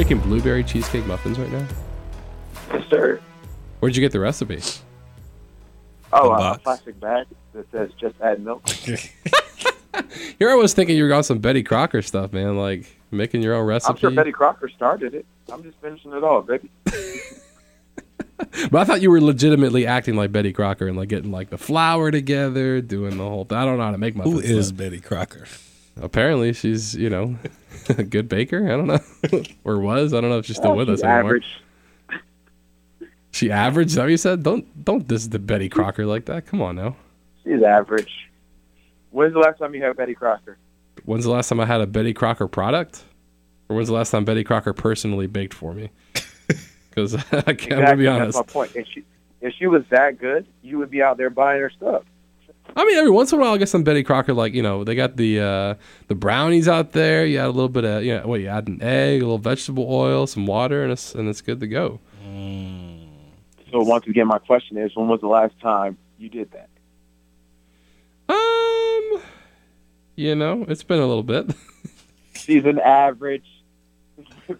you're making blueberry cheesecake muffins right now. Yes, sir. Where'd you get the recipe? Oh, A a, plastic bag that says just add milk. Here I was thinking you were on some Betty Crocker stuff, man. Like making your own recipe. I'm sure Betty Crocker started it. I'm just finishing it all, baby. But I thought you were legitimately acting like Betty Crocker and like getting like the flour together, doing the whole. thing. I don't know how to make my Who is but Betty Crocker? Apparently, she's you know a good baker. I don't know, or was. I don't know if she's still Oh, with she's us anymore. average. She average. Is that what you said? Don't don't diss the Betty Crocker like that. Come on now. She's average. When's the last time you had Betty Crocker? When's the last time I had a Betty Crocker product? Or when's the last time Betty Crocker personally baked for me? Because I can't gonna be honest. That's my point. If she, if she was that good, you would be out there buying her stuff. I mean, every once in a while, I get some Betty Crocker. Like you know, they got the uh, the brownies out there. You add a little bit of you know, what you add an egg, a little vegetable oil, some water, and it's and it's good to go. So once again, my question is, when was the last time you did that? Um, you know, it's been a little bit. She's an average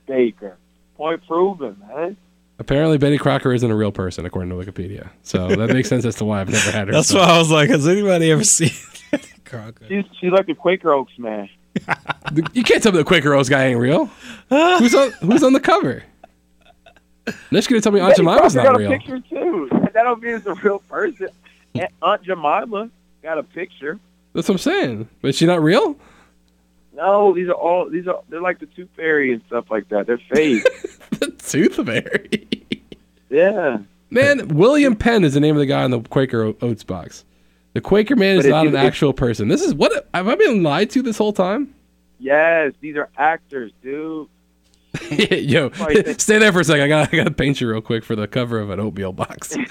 baker. Point proven, man. Apparently, Betty Crocker isn't a real person, according to Wikipedia. So that makes sense as to why I've never had her. That's so- why I was like, has anybody ever seen Betty Crocker? She's she's like a Quaker Oats man. You can't tell me the Quaker Oats guy ain't real. who's on Who's on the cover? Next, gonna tell me Aunt Betty Jemima's Crocker not got a picture too. That don't mean it's a real person. Aunt Jemima got a picture. That's what I'm saying. But she not real? No, these are all these are they're like the Tooth Fairy and stuff like that. They're fake. the Tooth Fairy. yeah. Man, William Penn is the name of the guy on the Quaker Oats box. The Quaker man is not an if- actual person. This is what have I been lied to this whole time? Yes, these are actors, dude. Yo, think- stay there for a second. I got I got to paint you real quick for the cover of an oatmeal box.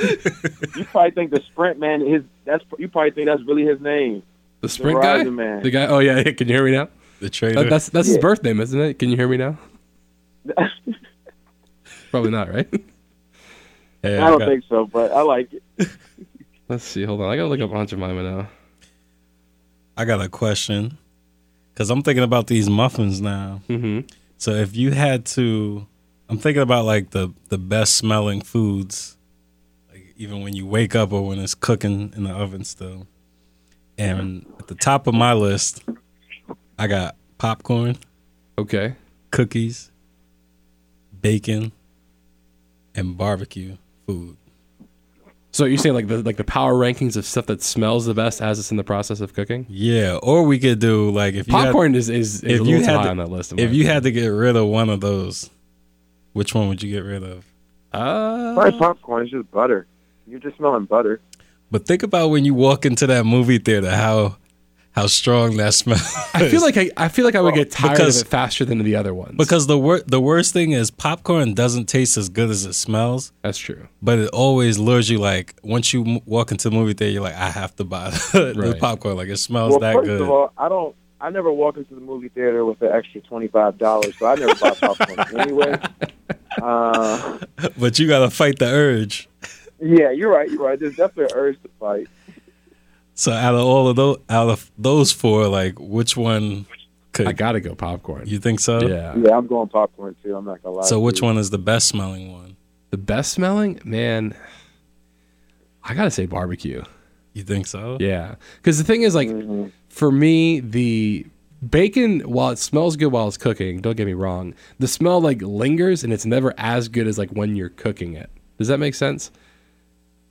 You probably think the Sprint man is that's you probably think that's really his name. The Sprint guy, Verizon man. the guy. Oh yeah, can you hear me now? The trader. That- that's that's his birth name, isn't it? Can you hear me now? Probably not, right? Hey, I don't got- think so, but I like it. Let's see. Hold on. I gotta look up Aunt Jemima now. I got a question because I'm thinking about these muffins now. Mm-hmm. So if you had to, I'm thinking about like the the best smelling foods, like even when you wake up or when it's cooking in the oven still. And at the top of my list, I got popcorn, Okay. cookies, bacon, and barbecue food. So you're saying like the like the power rankings of stuff that smells the best as it's in the process of cooking? Yeah, or we could do like if you had- Popcorn is is, is if a you had high to- on that list. if you opinion. had to get rid of one of those, which one would you get rid of? uh, Probably popcorn. It's just butter. You're just smelling butter. But think about when you walk into that movie theater, how how strong that smell. I feel is. like I, I feel like I would get tired Because- of it faster than the other ones. because the wor- the worst thing is popcorn doesn't taste as good as it smells, that's true. but it always lures you. Like once you m- walk into the movie theater, you're like, I have to buy the Right. popcorn. Like it smells Well, that first good. of all, I don't. I never walk into the movie theater with an extra twenty five dollars, so I never buy popcorn anyway. Uh, but you gotta fight the urge. yeah, you're right. You're right. There's definitely an urge to fight. So out of all of those, out of those four, like which one could I gotta go popcorn. you think so? yeah. Yeah, I'm going popcorn too. I'm not gonna lie. So to which you. one is the best smelling one? The best smelling, man. I gotta say barbecue. You think so? Yeah, because the thing is, like, Mhm. for me, the bacon, while it smells good while it's cooking, don't get me wrong, the smell like lingers, and it's never as good as like when you're cooking it. Does that make sense?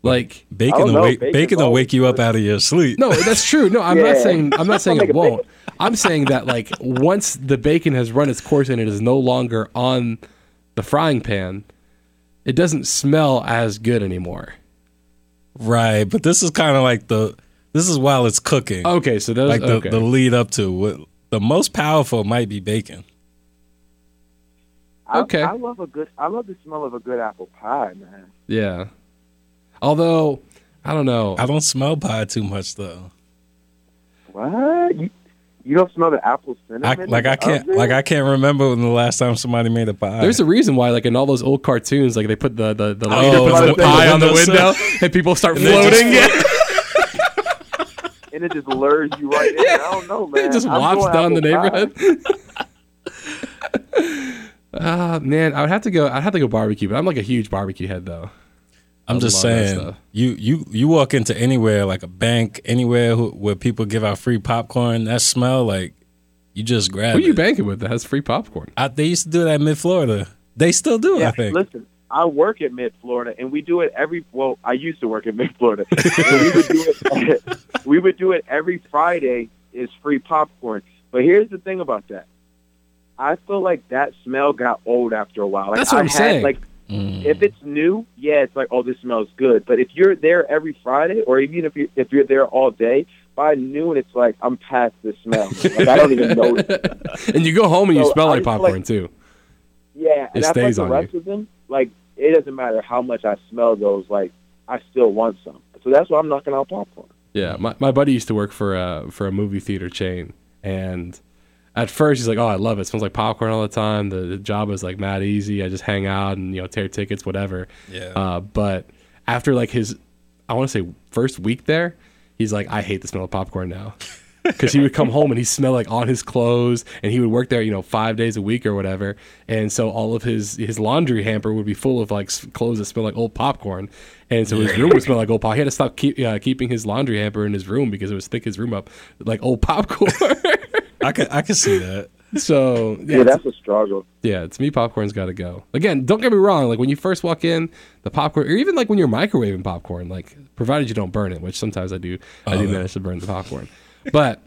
Like, Bacon I will wake Bacon's bacon will wake you up out of your sleep. no, that's true. No, I'm not saying I'm not saying it won't. I'm saying that like once the bacon has run its course and it is no longer on the frying pan, it doesn't smell as good anymore. Right, but this is kind of like the this is while it's cooking, Okay, so those like the, okay. the lead up to what the most powerful might be bacon. I, Okay. I love a good. I love the smell of a good apple pie, man. yeah. Although I don't know. I don't smell pie too much though. What? You, you don't smell the apple I, cinnamon? like I can't oven? like I can't remember when the last time somebody made a pie. There's a reason why, like in all those old cartoons, like they put the the, the Oh, leader puts the- the the pie on the windowsill. window, and people start And floating. Yeah, and it just lures you right in. I don't know, man. it just I'm wafts down the apple pie. neighborhood. Uh, man, I would have to go. I'd have to go barbecue, but I'm like a huge barbecue head though. I'm just saying, you you you walk into anywhere like a bank, anywhere who, where people give out free popcorn, that smell like you just grab Who it. you banking with that has free popcorn? I, they used to do that in mid Florida. They still do, Yeah, I think. listen, I work at Mid Florida, and we do it every. Well, I used to work at Mid Florida. we would do it. we would do it every Friday. Is free popcorn. But here's the thing about that. I feel like that smell got old after a while. Like, That's what I I'm had, saying. Like Mm. if it's new, yeah, it's like, oh, this smells good. But if you're there every Friday, or even if you if you're there all day, by noon, it's like I'm past the smell. Like I don't even know. and you go home and you smell I like popcorn like- too. Yeah, and It like stays the on rest of them, like it doesn't matter how much I smell those, like I still want some. So that's why I'm knocking out popcorn. Yeah, my, my buddy used to work for a for a movie theater chain, and at first he's like, "Oh, I love it. it smells like popcorn all the time. The, the job is like mad easy. I just hang out and you know tear tickets, whatever." Yeah. Uh, but after like his, I want to say first week there, he's like, "I hate the smell of popcorn now." Because he would come home and he smell like on his clothes, and he would work there, you know, five days a week or whatever, and so all of his his laundry hamper would be full of like clothes that smell like old popcorn, and so his room would smell like old pop. He had to stop keep, uh, keeping his laundry hamper in his room because it was thick his room up like old popcorn. I can I can see that. so Yeah, yeah, that's a struggle. yeah, to me, popcorn's got to go. Again, don't get me wrong. Like when you first walk in, the popcorn, or even like when you're microwaving popcorn, like provided you don't burn it, which sometimes I do. I Oh, do yeah. manage to burn the popcorn, but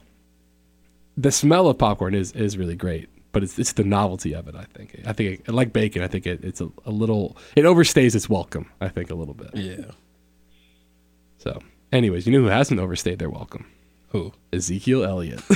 the smell of popcorn is is really great. But it's it's the novelty of it. I think. I think it, like bacon. I think it, it's a, a little. It overstays its welcome. I think a little bit. Yeah. So, anyways, you know who hasn't overstayed their welcome? Who? Ezekiel Elliott.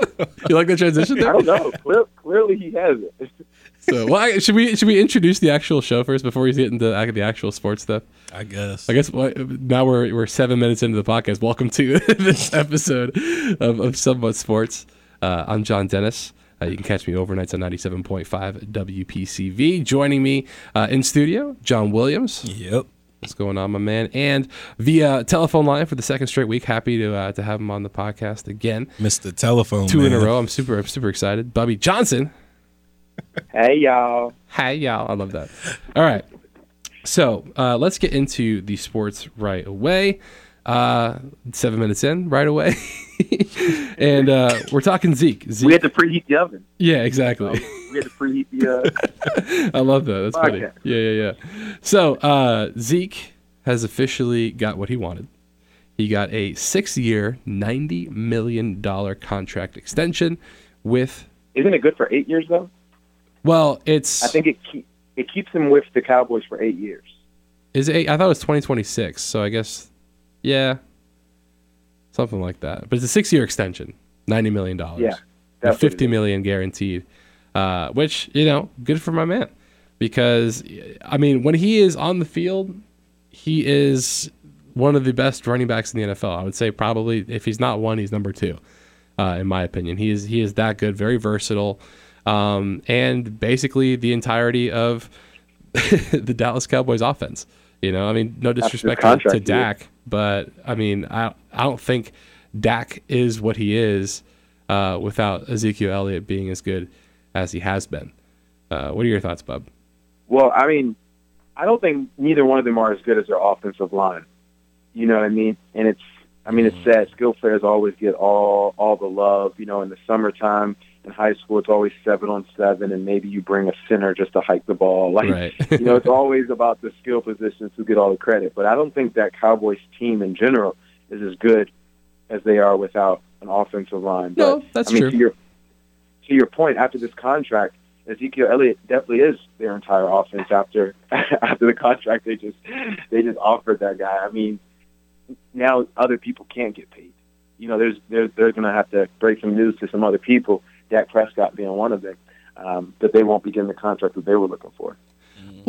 you like the transition There? I don't know. Clear, clearly, he has it. So, well, I, should we should we introduce the actual show first before we get into the actual sports stuff? I guess. I guess what, now we're we're seven minutes into the podcast. Welcome to this episode of, of Somewhat Sports. Uh, I'm John Dennis. Uh, you can catch me overnights on 97.5 WPCV. Joining me uh, in studio, John Williams. Yep. What's going on, my man? And via telephone line for the second straight week. Happy to uh, to have him on the podcast again, Mr. Telephone. two in a row. I'm super I'm super excited. Bubby Johnson. Hey, y'all. Hey y'all. I love that. All right. So uh, let's get into the sports right away. Uh, seven minutes in, right away. and uh, we're talking Zeke. We had to preheat the oven. Yeah, exactly. We had to preheat the. Uh, I love that. That's funny. Yeah, yeah, yeah. So uh, Zeke has officially got what he wanted. He got a six-year, ninety million dollar contract extension with. isn't it good for eight years though? Well, it's. I think it keep, it keeps him with the Cowboys for eight years. Is it? I thought it was 2026. So I guess, yeah, something like that. But it's a six-year extension, ninety million dollars. Yeah, and that's what fifty million guaranteed. Uh, which you know, good for my man, because I mean, when he is on the field, he is one of the best running backs in the NFL. I would say probably if he's not one, he's number two, uh, in my opinion. He is he is that good, very versatile, um, and basically the entirety of the Dallas Cowboys offense. You know, I mean, no disrespect contract to. Dak, but I mean, I I don't think Dak is what he is uh, without Ezekiel Elliott being as good as he has been. Uh, what are your thoughts, Bub? Well, I mean, I don't think neither one of them are as good as their offensive line. You know what I mean? And it's, I mean, it's sad. Skill players always get all all the love. You know, in the summertime in high school, it's always seven on seven, and maybe you bring a center just to hike the ball. Like, Right. you know, it's always about the skill positions who get all the credit. But I don't think that Cowboys team in general is as good as they are without an offensive line. No, but, that's I mean, true. To your, to your point, after this contract, Ezekiel Elliott definitely is their entire offense. After after the contract, they just they just offered that guy. I mean, now other people can't get paid. You know, there's they're they're going to have to break some news to some other people. Dak Prescott being one of them, um, that they won't be getting the contract that they were looking for.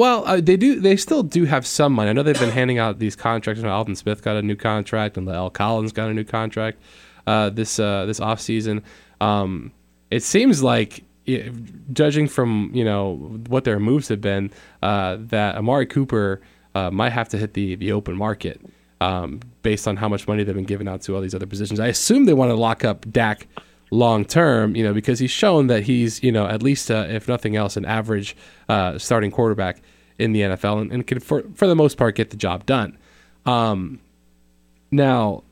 Well, uh, they do. They still do have some money. I know they've been handing out these contracts. You know, Alvin Smith got a new contract, and L. Collins got a new contract uh, this uh, this off season. Um, it seems like, i judging from you know what their moves have been, uh, that Amari Cooper uh, might have to hit the the open market um, based on how much money they've been giving out to all these other positions. I assume they want to lock up Dak long term, you know, because he's shown that he's, you know, at least, uh, if nothing else, an average uh, starting quarterback in the NFL and, and can, for, for the most part, get the job done. Um, now,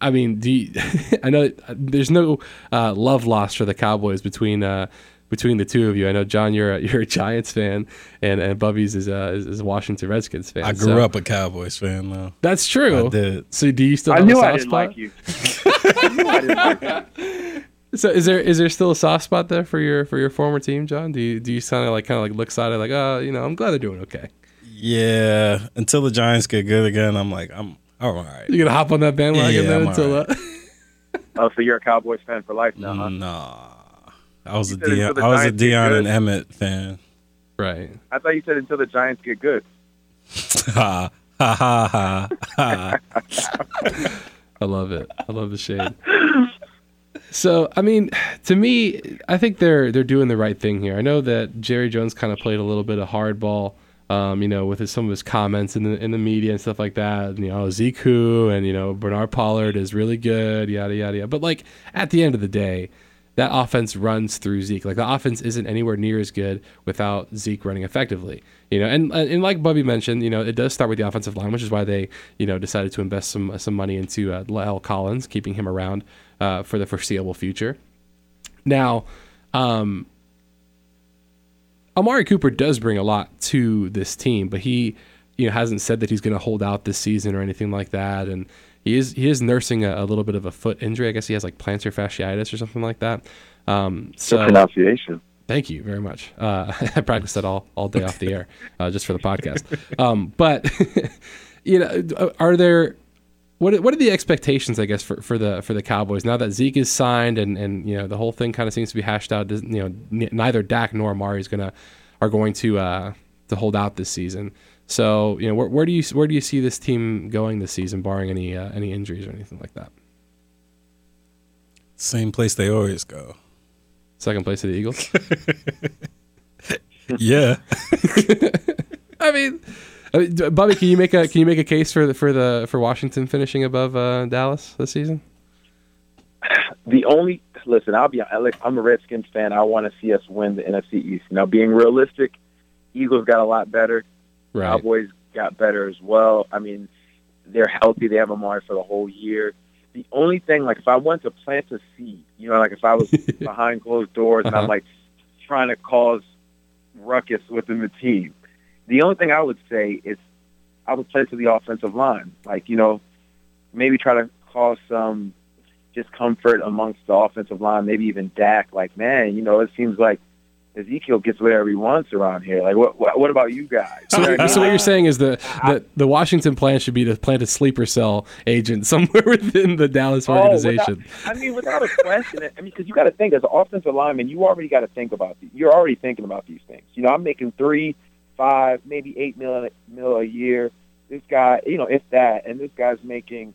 I mean, you, I know there's no uh, love lost for the Cowboys between uh, between the two of you. I know John, you're a, you're a Giants fan, and and Bubby's is a, is a Washington Redskins fan. I grew so- up a Cowboys fan, though. That's true. I did. So do you still I have knew a I soft didn't spot? like you. I I didn't like you. So is there is there still a soft spot there for your for your former team, John? Do you do you kind of like kind of like look side like oh you know I'm glad they're doing okay. Yeah, until the Giants get good again, I'm like, I'm all right. You gonna hop on that bandwagon Yeah, then I'm until alright. uh, Oh, so you're a Cowboys fan for life now, huh? Nah, I was a You said Deion, I was a Giants get Deion and. Emmitt fan. right? I thought you said until the Giants get good. ha ha ha ha. ha. I love it. I love the shade. So I mean, to me, I think they're they're doing the right thing here. I know that Jerry Jones kind of played a little bit of hardball, um, you know, with his, some of his comments in the in the media and stuff like that. You know, Zeke who and you know Bernard Pollard is really good, yada yada yada. But like at the end of the day, that offense runs through Zeke. Like the offense isn't anywhere near as good without Zeke running effectively. You know, and and like Bubby mentioned, you know, it does start with the offensive line, which is why they you know decided to invest some some money into uh, Collins, keeping him around uh, for the foreseeable future. Now, um, Amari Cooper does bring a lot to this team, but he, you know, hasn't said that he's going to hold out this season or anything like that. And he is he is nursing a, a little bit of a foot injury. I guess he has like plantar fasciitis or something like that. Um, Good so pronunciation. Thank you very much. Uh, I practiced that all, all day off the air, uh, just for the podcast. Um, but you know, are there what what are the expectations? I guess for, for the for the Cowboys now that Zeke is signed and, and you know the whole thing kind of seems to be hashed out. Doesn't- You know, neither Dak nor Amari is gonna are going to uh, to hold out this season. So you know, where, where do you where do you see this team going this season, barring any uh, any injuries or anything like that? Same place they always go. Second place to the Eagles. Yeah, I mean, I mean, Bobby, can you make a can you make a case for the for the for Washington finishing above uh, Dallas this season? The only listen, I'll be honest, I'm a Redskins fan. I want to see us win the NFC East. Now, being realistic, Eagles got a lot better. Right. Cowboys got better as well. I mean, they're healthy. They have Amari for the whole year. The only thing, like, if I went to plant a seed, you know, like if I was behind closed doors and I'm Uh-huh. like trying to cause ruckus within the team, the only thing I would say is I would play to the offensive line. Like, you know, maybe try to cause some discomfort amongst the offensive line, maybe even Dak. Like, man, you know, it seems like Ezekiel gets whatever he wants around here. Like, what what, what about you guys? So, You know what so what you're saying is the, the the Washington plan should be to plant a sleeper cell agent somewhere within the Dallas Oh, organization. without- I mean, without a question. I mean, because you got to think as an offensive lineman, you already got to think about these. You're already thinking about these things. You know, I'm making three, five, maybe eight mil, mil a year. This guy, you know, if that, and this guy's making,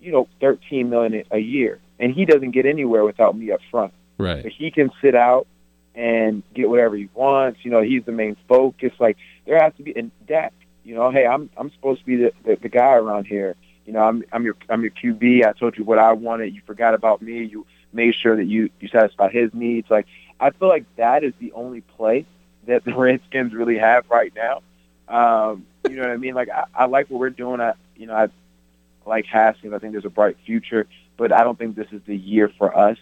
you know, thirteen million a year, and he doesn't get anywhere without me up front. right. He can sit out and get whatever he wants. You know, he's the main focus. Like there has to be and Dak. You know, hey, I'm I'm supposed to be the, the, the guy around here. You know, I'm I'm your I'm your QB. I told you what I wanted. You forgot about me. You made sure that you you satisfied his needs. Like I feel like that is the only play that the Redskins really have right now. Um, you know what I mean? Like I, I like what we're doing. I you know I like Haskins. I think there's a bright future, but I don't think this is the year for us,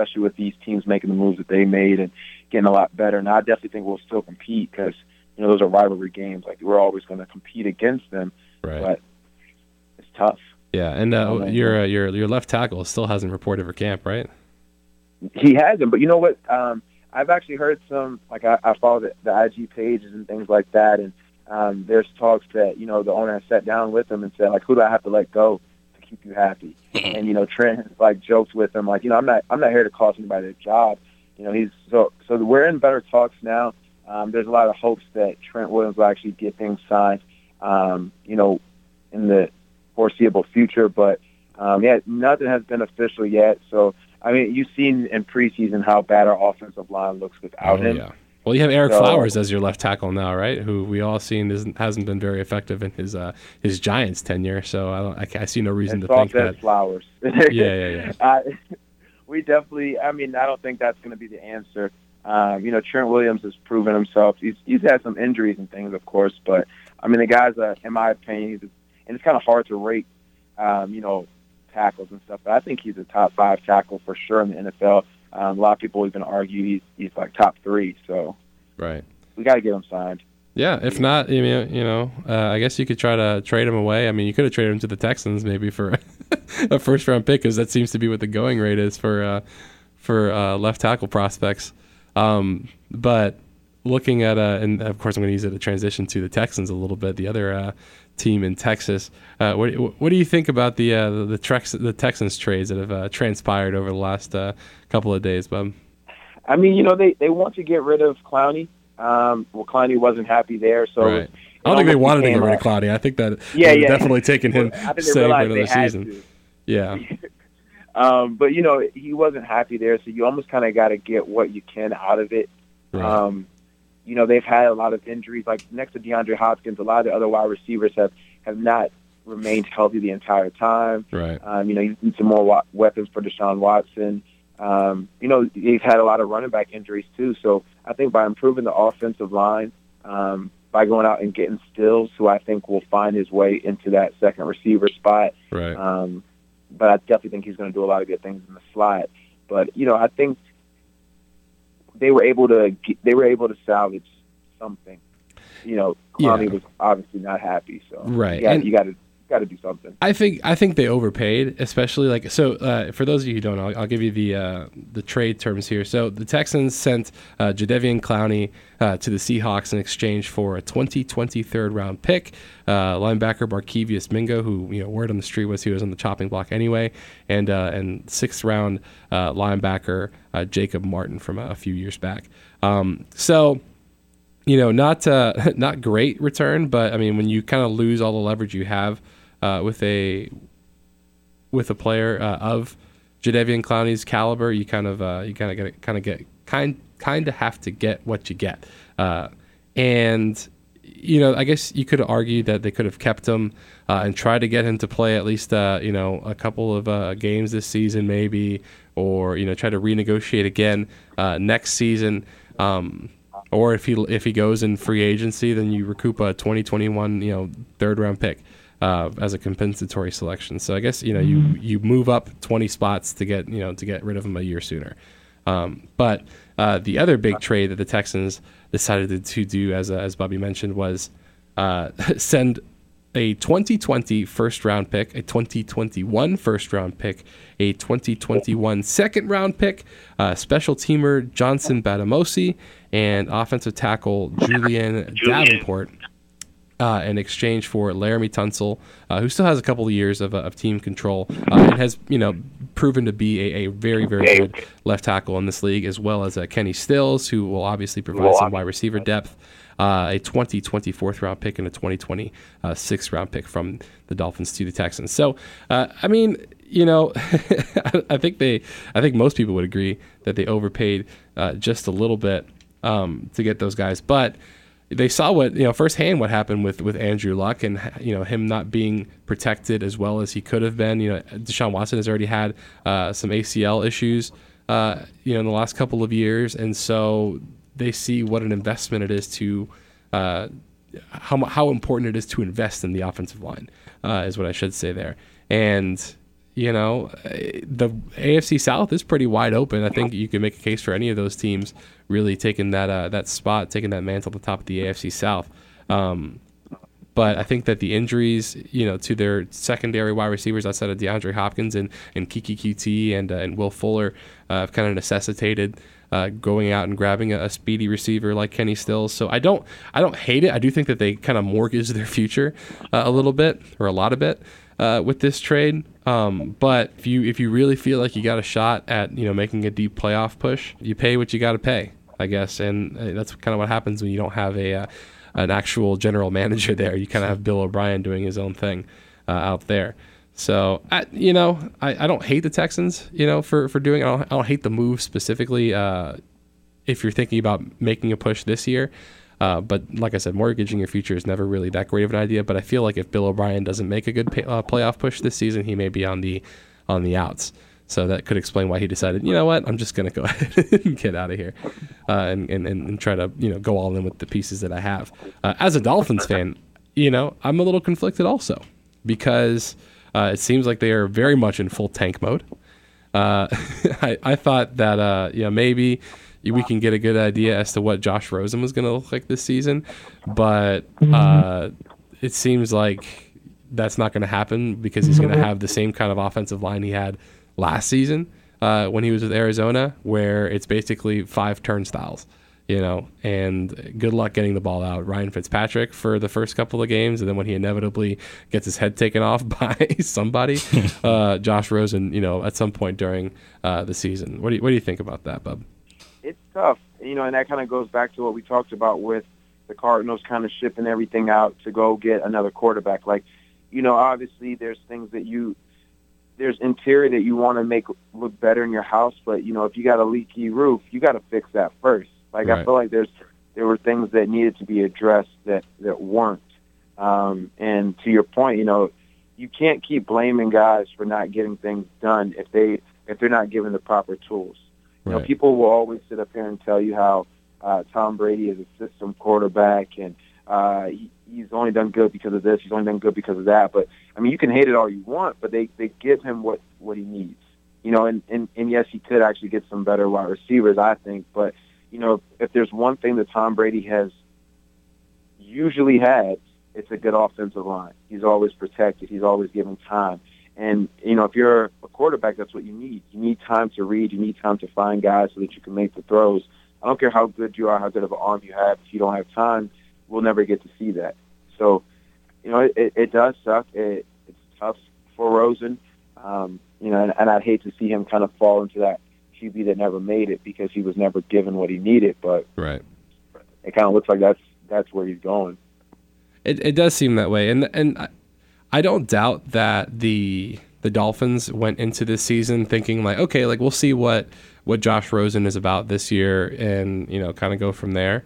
especially with these teams making the moves that they made and getting a lot better. And I definitely think we'll still compete because you know those are rivalry games. Like we're always going to compete against them, Right. but it's tough. Yeah, and uh, your uh, your your left tackle still hasn't reported for camp, right? He hasn't, but you know what? Um, I've actually heard some like I, I follow the, the IG pages and things like that, and um, there's talks that you know the owner has sat down with him and said like, who do I have to let go keep you happy? and you know Trent like jokes with him like, you know, I'm not I'm not here to cost anybody a job. You know, he's so so we're in better talks now. Um, there's a lot of hopes that Trent Williams will actually get things signed. Um, you know, in the foreseeable future, but um, yeah, nothing has been official yet. So I mean, you've seen in preseason how bad our offensive line looks without oh, him. yeah. Well, you have Ereck So- Flowers as your left tackle now, right? Who we all seen isn't, hasn't been very effective in his uh, his Giants tenure. So I don't I, I see no reason to think that. flowers. Yeah, yeah, yeah. I, we definitely. I mean, I don't think that's going to be the answer. Um, you know, Trent Williams has proven himself. He's he's had some injuries and things, of course, but I mean, the guy's, a, in my opinion, he's and it's kind of hard to rate, um, you know, tackles and stuff. But I think he's a top five tackle for sure in the NFL. Um, a lot of people even argue he's he's like top three. So right, we got to get him signed. Yeah, if not, you know, you know, uh, I guess you could try to trade him away. I mean, you could have traded him to the Texans maybe for a first round pick, because that seems to be what the going rate is for uh, for uh, left tackle prospects. Um, but looking at, uh, and of course, I'm going to use it to transition to the Texans a little bit. The other uh, team in Texas. Uh, what what do you think about the uh, the, the, Trex, the Texans trades that have uh, transpired over the last uh, couple of days, Bob? I mean, you know, they they want to get rid of Clowney. Um, well, Clowney wasn't happy there, so. Right. I don't think they wanted to get rid of Clowney. I think that yeah, yeah. definitely taken him think for another season. To. Yeah. um, but you know, he wasn't happy there, so you almost kind of got to get what you can out of it. Right. Um, you know, they've had a lot of injuries. Like next to DeAndre Hopkins, a lot of the other wide receivers have have not remained healthy the entire time. Right. Um, you know, you need some more wa- weapons for Deshaun Watson. Um, you know, they've had a lot of running back injuries too. So I think by improving the offensive line, um, by going out and getting Stills, who I think will find his way into that second receiver spot. Right. Um, but I definitely think he's going to do a lot of good things in the slot. But you know, I think they were able to they were able to salvage something. You know, Clowney yeah. was obviously not happy, so right. Yeah, you got to got to do something. I think I think they overpaid, especially like so. Uh, for those of you who don't know, I'll, I'll give you the uh, the trade terms here. So the Texans sent uh, Jadeveon Clowney uh, to the Seahawks in exchange for a 2020 third round pick, uh, linebacker Barkevious Mingo, who you know word on the street was he was on the chopping block anyway, and uh, and sixth round uh, linebacker Jacob Martin from a, a few years back. Um, so you know, not uh, not great return, but I mean, when you kind of lose all the leverage you have uh, with a with a player uh, of Jadeveon Clowney's caliber, you kind of uh, you kind of get kind of get kind kind of have to get what you get, uh, and you know I guess you could argue that they could have kept him uh, and tried to get him to play at least uh, you know a couple of games this season maybe, or you know try to renegotiate again next season. Um, or if he if he goes in free agency, then you recoup a 2021 you know third round pick uh, as a compensatory selection. So I guess you know you mm-hmm. you move up 20 spots to get you know to get rid of him a year sooner. Um, but uh, the other big trade that the Texans decided to, do, as uh, as Bobby mentioned, was uh, send a 2020 first round pick, a 2021 first round pick, a 2021 second round pick, uh, special teamer Johnson Bademosi, and offensive tackle Julian, Julian. Davenport uh, in exchange for Laremy Tunsil, uh, who still has a couple of years of, uh, of team control uh, and has you know proven to be a, a, very very good left tackle in this league, as well as uh, Kenny Stills, who will obviously provide some wide receiver depth. Uh, a 2020 fourth round pick and a 2020 sixth round pick from the Dolphins to the Texans. So, I mean, you know, I think they, I think most people would agree that they overpaid just a little bit um, to get those guys, but they saw what you know firsthand what happened with with Andrew Luck and you know him not being protected as well as he could have been. You know, Deshaun Watson has already had uh, some ACL issues, uh, you know, in the last couple of years, and so they see what an investment it is to. Uh, how how important it is to invest in the offensive line uh, is what I should say there, and you know, the AFC South is pretty wide open. I think you can make a case for any of those teams really taking that uh, that spot, taking that mantle at the top of the AFC South. Um, but I think that the injuries, you know, to their secondary wide receivers outside of DeAndre Hopkins and, and Keke Coutee and uh, and Will Fuller uh, have kind of necessitated uh, going out and grabbing a, a, speedy receiver like Kenny Stills. So I don't I don't hate it. I do think that they kind of mortgage their future uh, a little bit or a lot of it uh, with this trade. Um, but if you if you really feel like you got a shot at you know making a deep playoff push, you pay what you got to pay, I guess, and uh, that's kind of what happens when you don't have a uh, an actual general manager there. You kind of have Bill O'Brien doing his own thing uh, out there. So I, you know, I, I don't hate the Texans, you know, for for doing. I don't, I don't hate the move specifically. Uh, if you're thinking about making a push this year, uh, but like I said, mortgaging your future is never really that great of an idea. But I feel like if Bill O'Brien doesn't make a good pay, uh, playoff push this season, he may be on the on the outs. So that could explain why he decided, you know what, I'm just going to go ahead and get out of here uh, and, and, and try to, you know, go all in with the pieces that I have. Uh, as a Dolphins fan, you know, I'm a little conflicted also because uh, it seems like they are very much in full tank mode. Uh, I, I thought that, uh, you know, maybe we can get a good idea as to what Josh Rosen was going to look like this season, but uh, it seems like that's not going to happen because he's going to have the same kind of offensive line he had last season uh, when he was with Arizona, where it's basically five turnstiles, you know. And good luck getting the ball out. Ryan Fitzpatrick for the first couple of games, and then when he inevitably gets his head taken off by somebody, uh, Josh Rosen, you know, at some point during uh, the season. What do you what do you think about that, Bub? Tough, you know, and that kind of goes back to what we talked about with the Cardinals kind of shipping everything out to go get another quarterback. Like, you know, obviously there's things that you there's interior that you want to make look better in your house, but you know, if you got a leaky roof, you got to fix that first. Like Right. I feel like there's there were things that needed to be addressed that that weren't. Um, and to your point, you know, you can't keep blaming guys for not getting things done if they if they're not given the proper tools. You know, people will always sit up here and tell you how uh, Tom Brady is a system quarterback and uh, he, he's only done good because of this. He's only done good because of that. But I mean, you can hate it all you want, but they they give him what what he needs. You know, and and and yes, he could actually get some better wide receivers, I think. But you know, if there's one thing that Tom Brady has usually had, it's a good offensive line. He's always protected. He's always given time. And you know, if you're a quarterback, that's what you need. You need time to read. You need time to find guys so that you can make the throws. I don't care how good you are, how good of an arm you have. If you don't have time, we'll never get to see that. So, you know, it, it, does suck. It, it's tough for Rosen. Um, you know, and, and I'd hate to see him kind of fall into that QB that never made it because he was never given what he needed. But Right. it kind of looks like that's that's where he's going. It it does seem that way, and and I, don't doubt that the the Dolphins went into this season thinking like, okay, like we'll see what what Josh Rosen is about this year, and you know, kind of go from there.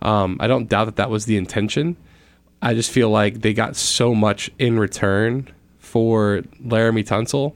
Um, I don't doubt that that was the intention. I just feel like they got so much in return for Laremy Tunsil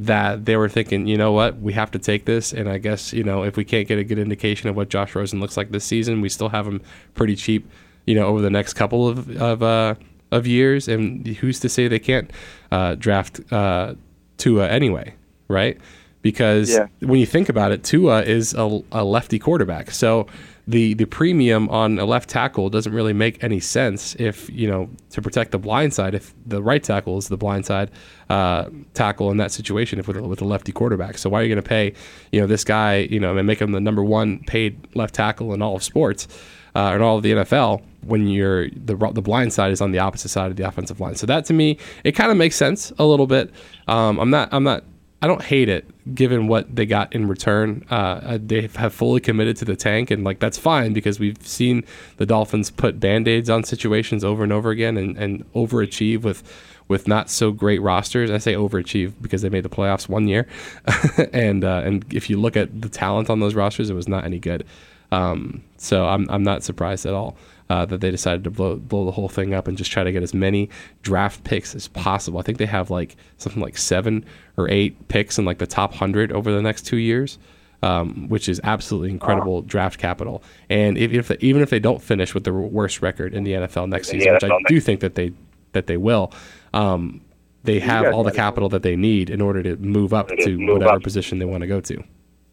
that they were thinking, you know what, we have to take this. And I guess, you know, if we can't get a good indication of what Josh Rosen looks like this season, we still have him pretty cheap, you know, over the next couple of, of, uh, of years. And who's to say they can't uh, draft uh, Tua anyway, right? Because Yeah. when you think about it, Tua is a, a lefty quarterback. So the the premium on a left tackle doesn't really make any sense if you know to protect the blind side if the right tackle is the blind side uh, tackle in that situation if with a, with a lefty quarterback. So why are you going to pay you know this guy you know and make him the number one paid left tackle in all of sports uh, in all of the NFL when you're the the blind side is on the opposite side of the offensive line. So that to me it kind of makes sense a little bit. Um, I'm not I'm not I don't hate it given what they got in return. Uh, they have fully committed to the tank, and like that's fine because we've seen the Dolphins put band aids on situations over and over again and, and overachieve with with not so great rosters. I say overachieve because they made the playoffs one year, and uh, and if you look at the talent on those rosters, it was not any good. Um, so I'm I'm not surprised at all uh, that they decided to blow blow the whole thing up and just try to get as many draft picks as possible. I think they have like something like seven or eight picks in like the top hundred over the next two years, um, which is absolutely incredible draft capital. And if, if they, even if they don't finish with the worst record in the NFL next the season, which I NFL do think that they that they will. Um, they have all the capital that they need in order to move up To to move whatever up. position they want to go to.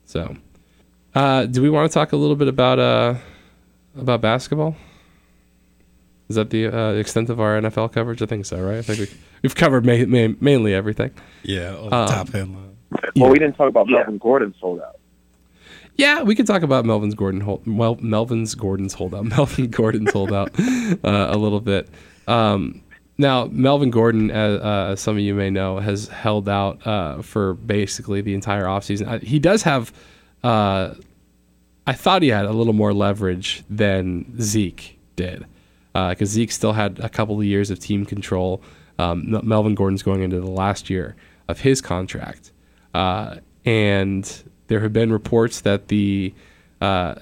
So, uh, do we want to talk a little bit about uh, about basketball? Is that the uh, extent of our NFL coverage? I think so, right? I think we, we've covered ma- ma- mainly everything. Yeah, Um, top headline. Well, we didn't talk about Yeah. Melvin Gordon sold out. Yeah, we could talk about Melvin's Gordon. Hold, well, Melvin's Gordon's holdout. Melvin Gordon's holdout uh, a little bit. Um, now, Melvin Gordon, as, uh, some of you may know, has held out uh, for basically the entire offseason. Uh, he does have. Uh, I thought he had a little more leverage than Zeke did, because Zeke still had a couple of years of team control. Um, Melvin Gordon's going into the last year of his contract, uh, and there have been reports that the uh,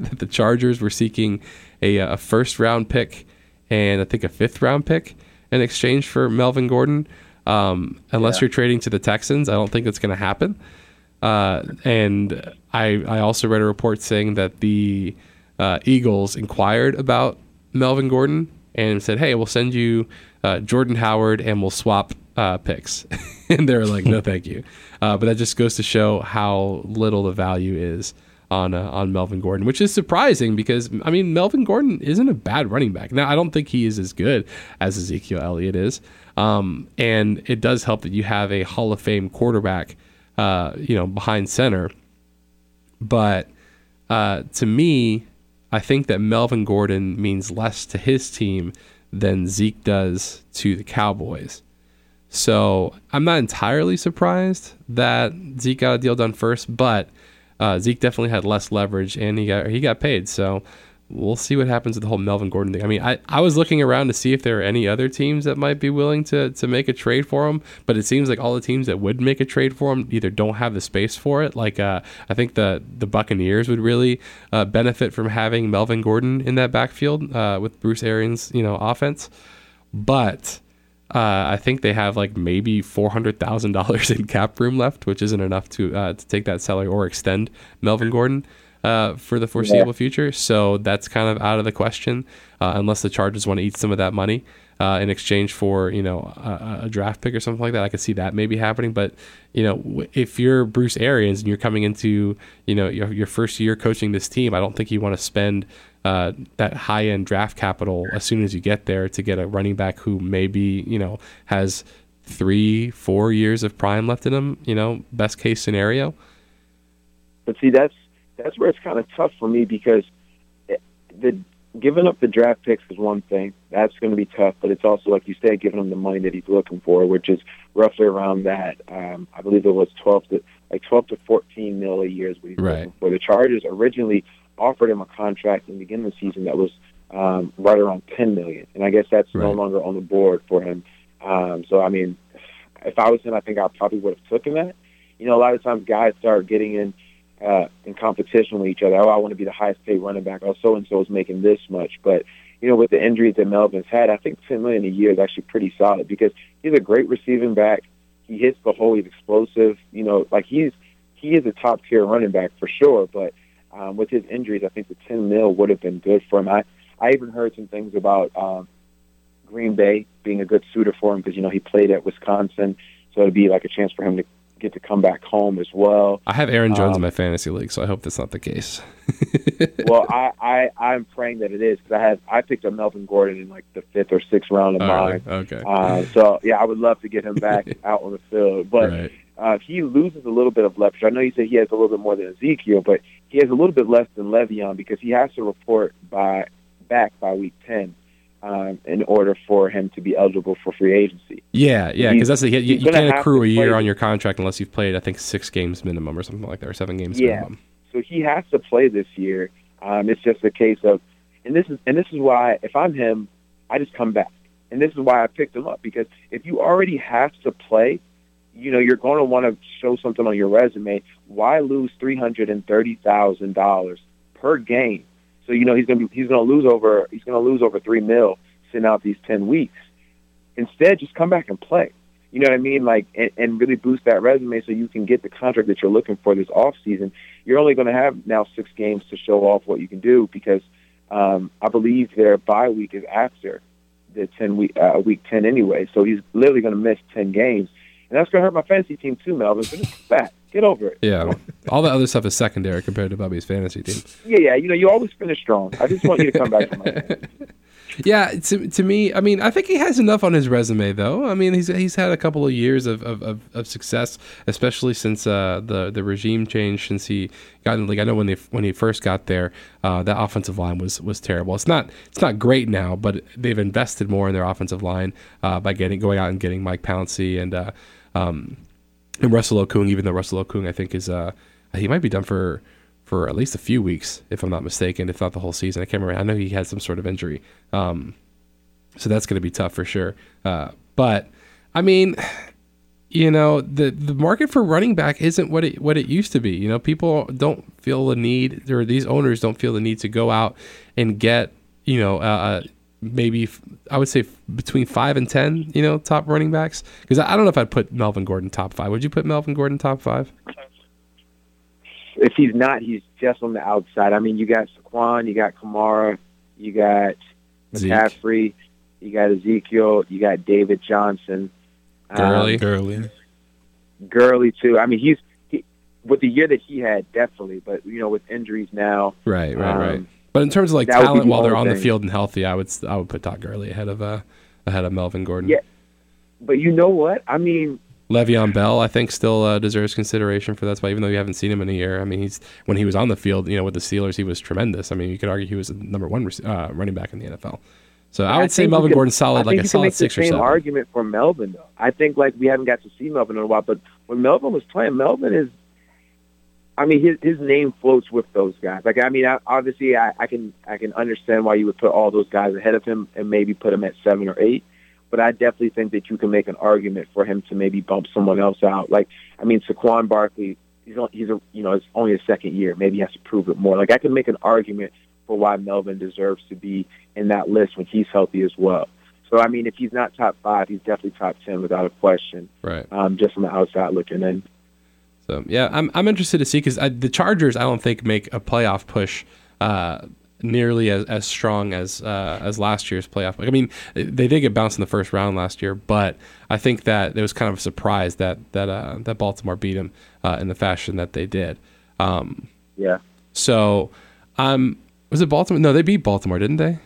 that the Chargers were seeking a, a first round pick and I think a fifth round pick in exchange for Melvin Gordon. Um, unless Yeah. you're trading to the Texans, I don't think it's going to happen. Uh, and I I also read a report saying that the uh, Eagles inquired about Melvin Gordon and said, "Hey, we'll send you uh, Jordan Howard and we'll swap uh, picks." and they were like, "No, thank you." Uh, but that just goes to show how little the value is on uh, on Melvin Gordon, which is surprising because I mean Melvin Gordon isn't a bad running back. Now I don't think he is as good as Ezekiel Elliott is, um, and it does help that you have a Hall of Fame quarterback, uh, you know, behind center. But uh, to me, I think that Melvin Gordon means less to his team than Zeke does to the Cowboys. So I'm not entirely surprised that Zeke got a deal done first, but uh, Zeke definitely had less leverage and he got he got paid. So we'll see what happens with the whole Melvin Gordon thing. I mean, I, I was looking around to see if there are any other teams that might be willing to to make a trade for him, but it seems like all the teams that would make a trade for him either don't have the space for it. Like uh, I think the the Buccaneers would really uh, benefit from having Melvin Gordon in that backfield uh, with Bruce Arians, you know, offense, but. Uh, I think they have like maybe four hundred thousand dollars in cap room left, which isn't enough to uh, to take that salary or extend Melvin Gordon uh, for the foreseeable future. So that's kind of out of the question, uh, unless the Chargers want to eat some of that money uh, in exchange for you know a, a draft pick or something like that. I could see that maybe happening. But you know, if you're Bruce Arians and you're coming into you know your, your first year coaching this team, I don't think you want to spend uh, that high end draft capital as soon as you get there to get a running back who maybe you know has three, four years of prime left in him. You know, best case scenario. But see, that's that's where it's kind of tough for me because the giving up the draft picks is one thing. That's going to be tough, but it's also like you said, giving him the money that he's looking for, which is roughly around that. Um, I believe it was twelve to like twelve to fourteen mil a year is what he's Right. looking for. The Chargers originally offered him a contract in the beginning of the season that was um, right around ten million, and I guess that's no longer on the board for him. Um, so I mean, if I was him, I think I probably would have taken that. You know, a lot of times guys start getting in uh, in competition with each other. Oh, I want to be the highest paid running back. Oh, so and so is making this much. But you know, with the injuries that Melvin's had, I think ten million a year is actually pretty solid because he's a great receiving back. He hits the hole. He's explosive. You know, like he's he is a top tier running back for sure. But um, with his injuries, I think the ten mil would have been good for him. I I even heard some things about um, Green Bay being a good suitor for him because you know he played at Wisconsin, so it'd be like a chance for him to get to come back home as well. I have Aaron Jones in Um, my fantasy league, so I hope that's not the case. well, I, I I'm praying that it is because I had I picked up Melvin Gordon in like the fifth or sixth round of All mine. okay. Uh, so yeah, I would love to get him back out on the field. But right. uh, he loses a little bit of leverage. I know you said he has a little bit more than Ezekiel, but he has a little bit less than Le'Veon because he has to report by back by week ten um, in order for him to be eligible for free agency. Yeah, yeah, because that's the, you, you can't accrue a year on your contract unless you've played, I think, six games minimum or something like that, or seven games Yeah. minimum. So he has to play this year. Um, it's just a case of, and this is and this is why if I'm him, I just come back, and this is why I picked him up because if you already have to play, you know you're going to want to show something on your resume. Why lose three hundred and thirty thousand dollars per game? So you know he's to be he's to lose over he's to lose over three mil sitting out these ten weeks. Instead, just come back and play. You know what I mean? Like, and, and really boost that resume so you can get the contract that you're looking for this off season. You're only to have now six games to show off what you can do because um, I believe their bye week is after the ten week uh, week ten anyway. So he's literally to miss ten games, and that's to hurt my fantasy team too, Melvin. So just back, get over it. Yeah, all the other stuff is secondary compared to Bubby's fantasy team. Yeah, yeah. You know, you always finish strong. I just want you to come back to my. Yeah, to, to me, I mean, I think he has enough on his resume, though. I mean, he's he's had a couple of years of, of, of, of success, especially since uh, the the regime change. Since he got in the league, I know when they when he first got there, uh, that offensive line was was terrible. It's not it's not great now, but they've invested more in their offensive line uh, by getting going out and getting Mike Pouncey and uh, um, and Russell Okung. Even though Russell Okung, I think, is uh, he might be done for for at least a few weeks, if I'm not mistaken, if not the whole season. I can't remember. I know he had some sort of injury. Um, so that's going to be tough for sure. Uh, but I mean, you know, the the market for running back isn't what it what it used to be. You know, people don't feel the need, or these owners don't feel the need to go out and get you know uh, uh, maybe I would say between five and ten, you know, top running backs. Because I I don't know if I'd put Melvin Gordon top five. Would you put Melvin Gordon top five? If he's not, he's just on the outside. I mean, you got Saquon, you got Kamara, you got Zeke. McCaffrey, you got Ezekiel, you got David Johnson, Gurley. um, Gurley. Gurley too. I mean, he's he, with the year that he had, definitely. But you know, with injuries now, Right, right, Um, right. But in terms of like that talent while they're on the field and healthy, I would I would put Todd Gurley ahead of uh ahead of Melvin Gordon. Yeah. but you know what? I mean, Le'Veon Bell, I think, still uh, deserves consideration for that spot, even though you haven't seen him in a year. I mean, he's when he was on the field, you know, with the Steelers, he was tremendous. I mean, you could argue he was the number one uh, running back in the NFL. So I would say Melvin could- Gordon's solid, like a solid six or same seven. argument for Melvin though. I think like we haven't got to see Melvin in a while, but when Melvin was playing, Melvin is. I mean, his his name floats with those guys. Like, I mean, I, obviously, I, I can I can understand why you would put all those guys ahead of him and maybe put him at seven or eight. But I definitely think that you can make an argument for him to maybe bump someone else out. Like, I mean, Saquon Barkley, he's on, he's a you know it's only a second year. Maybe he has to prove it more. Like, I can make an argument for why Melvin deserves to be in that list when he's healthy as well. So, I mean, if he's not top five, he's definitely top ten without a question. Right. Um, just from the outside looking in. So yeah, I'm I'm interested to see because the Chargers I don't think make a playoff push uh, nearly as, as strong as uh, as last year's playoff. I mean, they did get bounced in the first round last year, but I think that it was kind of a surprise that that uh, that Baltimore beat them uh, in the fashion that they did. Um, Yeah. so, um, was it Baltimore? No, they beat Baltimore, didn't they?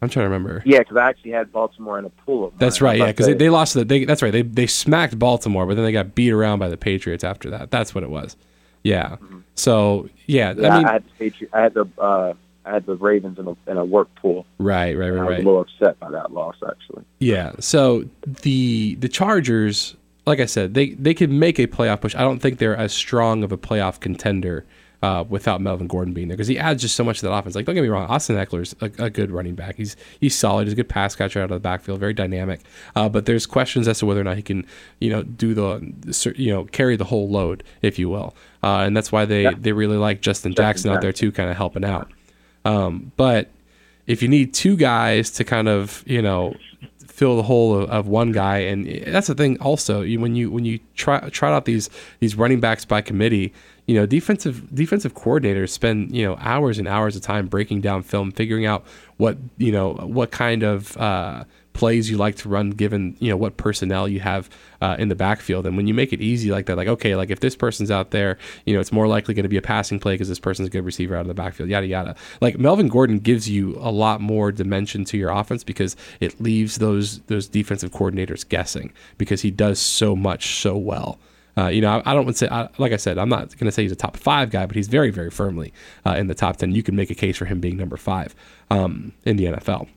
I'm trying to remember. Yeah, because I actually had Baltimore in a pool of mine. That's right, yeah, because they, they lost. The, they, that's right. They they smacked Baltimore, but then they got beat around by the Patriots after that. That's what it was. Yeah. So yeah, Yeah, I mean, I had the Patri- I had the uh, I had the Ravens in a in a work pool. right, right, and I right, was right. a little upset by that loss, actually. Yeah. So the the Chargers, like I said, they they could make a playoff push. I don't think they're as strong of a playoff contender uh, without Melvin Gordon being there because he adds just so much to that offense. Like, don't get me wrong, Austin Ekeler's a, a good running back. He's he's solid. He's a good pass catcher out of the backfield, very dynamic. Uh, but there's questions as to whether or not he can, you know, do the you know carry the whole load, if you will. Uh, and that's why they Yeah. they really like Justin, Justin Jackson out there too, kind of helping out. Um, but if you need two guys to kind of you know fill the hole of, of one guy, and that's the thing. Also, you, when you when you try try out these these running backs by committee, you know defensive defensive coordinators spend you know hours and hours of time breaking down film, figuring out what you know what kind of uh, plays you like to run given you know what personnel you have uh, in the backfield and when you make it easy like that like okay like if this person's out there you know it's more likely going to be a passing play because this person's a good receiver out of the backfield yada yada like Melvin Gordon gives you a lot more dimension to your offense because it leaves those those defensive coordinators guessing because he does so much so well uh, you know, I, I don't want to say, I, like I said, I'm not going to say he's a top five guy, but he's very, very firmly uh, in the top 10. You can make a case for him being number five um, in the NFL.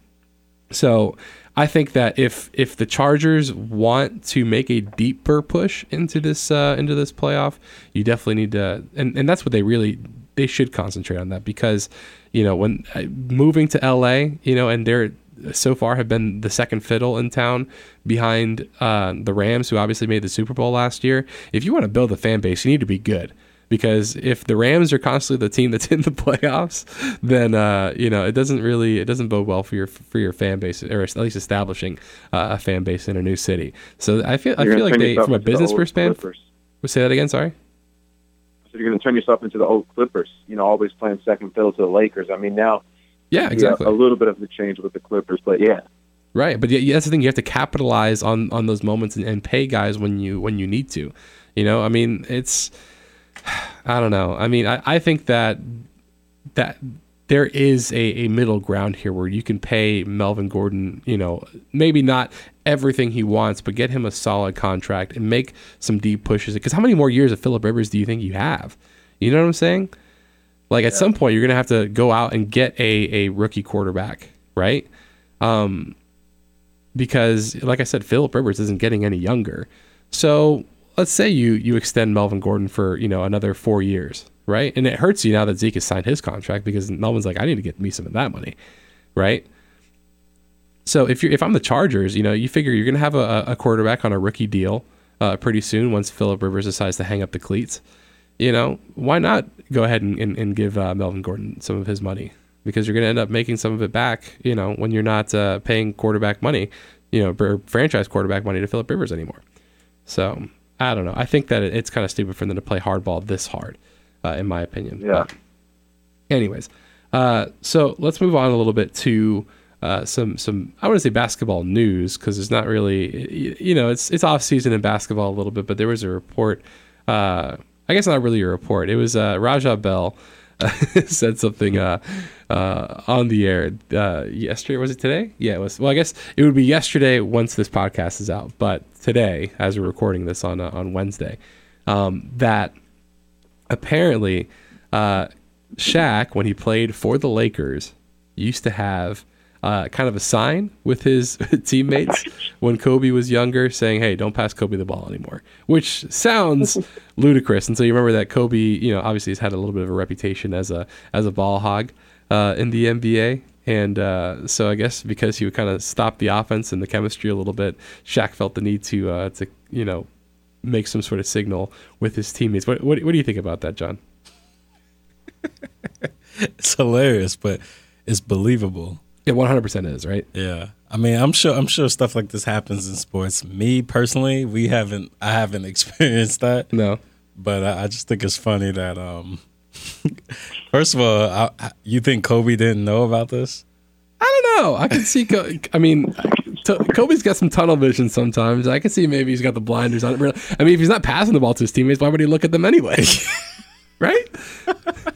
So I think that if if the Chargers want to make a deeper push into this uh, into this playoff, you definitely need to, and, and that's what they really they should concentrate on that because you know when uh, moving to LA, you know, and they're so far have been the second fiddle in town behind uh, the Rams, who obviously made the Super Bowl last year. If you want to build a fan base, you need to be good because if the Rams are constantly the team that's in the playoffs, then uh, you know it doesn't really it doesn't bode well for your for your fan base or at least establishing uh, a fan base in a new city. So I feel I You're feel like they from a business perspective. Say that again. Sorry. So you're going to turn yourself into the old Clippers. You know, always playing second fiddle to the Lakers. I mean, now Yeah, yeah, exactly. a little bit of the change with the Clippers, but yeah, Right, but yeah, that's the thing. You have to capitalize on on those moments and, and pay guys when you when you need to. You know, I mean, it's I don't know. I mean, I, I think that that there is a, a middle ground here where you can pay Melvin Gordon, you know, maybe not everything he wants, but get him a solid contract and make some deep pushes. Because how many more years of Philip Rivers do you think you have? You know what I'm saying? Like at some point, you're gonna have to go out and get a, a rookie quarterback, right? Um, because like I said, Philip Rivers isn't getting any younger. So let's say you you extend Melvin Gordon for you know another four years, right? And it hurts you now that Zeke has signed his contract because Melvin's like, I need to get me some of that money, right? So if you're if I'm the Chargers, you know, you figure you're gonna have a, a quarterback on a rookie deal uh, pretty soon once Philip Rivers decides to hang up the cleats. You know, why not go ahead and, and, and give uh, Melvin Gordon some of his money? because you're going to end up making some of it back. You know, when you're not uh, paying quarterback money, you know, franchise quarterback money to Philip Rivers anymore. So I don't know. I think that it, it's kind of stupid for them to play hardball this hard, uh, in my opinion. Yeah. But anyways, uh, so let's move on a little bit to uh, some some I want to say basketball news because it's not really you know it's it's off season in basketball a little bit, but there was a report. Uh, I guess not really a report. It was uh, Raja Bell said something uh, uh, on the air uh, yesterday. Was it today? Yeah, it was. Well, I guess it would be yesterday once this podcast is out, but today, as we're recording this on uh, on Wednesday, um, that apparently uh, Shaq, when he played for the Lakers, used to have uh, kind of a sign with his teammates when Kobe was younger, saying, "Hey, don't pass Kobe the ball anymore," which sounds ludicrous. And so you remember that Kobe, you know, obviously has had a little bit of a reputation as a as a ball hog uh, in the NBA. And uh, so I guess because he would kind of stop the offense and the chemistry a little bit, Shaq felt the need to uh, to you know make some sort of signal with his teammates. What what, what do you think about that, John? It's hilarious, but it's believable. It 100% is, right? Yeah. I mean, I'm sure I'm sure stuff like this happens in sports. Me personally, we haven't I haven't experienced that, No. but I, I just think it's funny that um first of all, I, I, you think Kobe didn't know about this? I don't know. I can see. Co- I mean, t- Kobe's got some tunnel vision sometimes. I can see maybe he's got the blinders on. I mean, if he's not passing the ball to his teammates, why would he look at them anyway? right?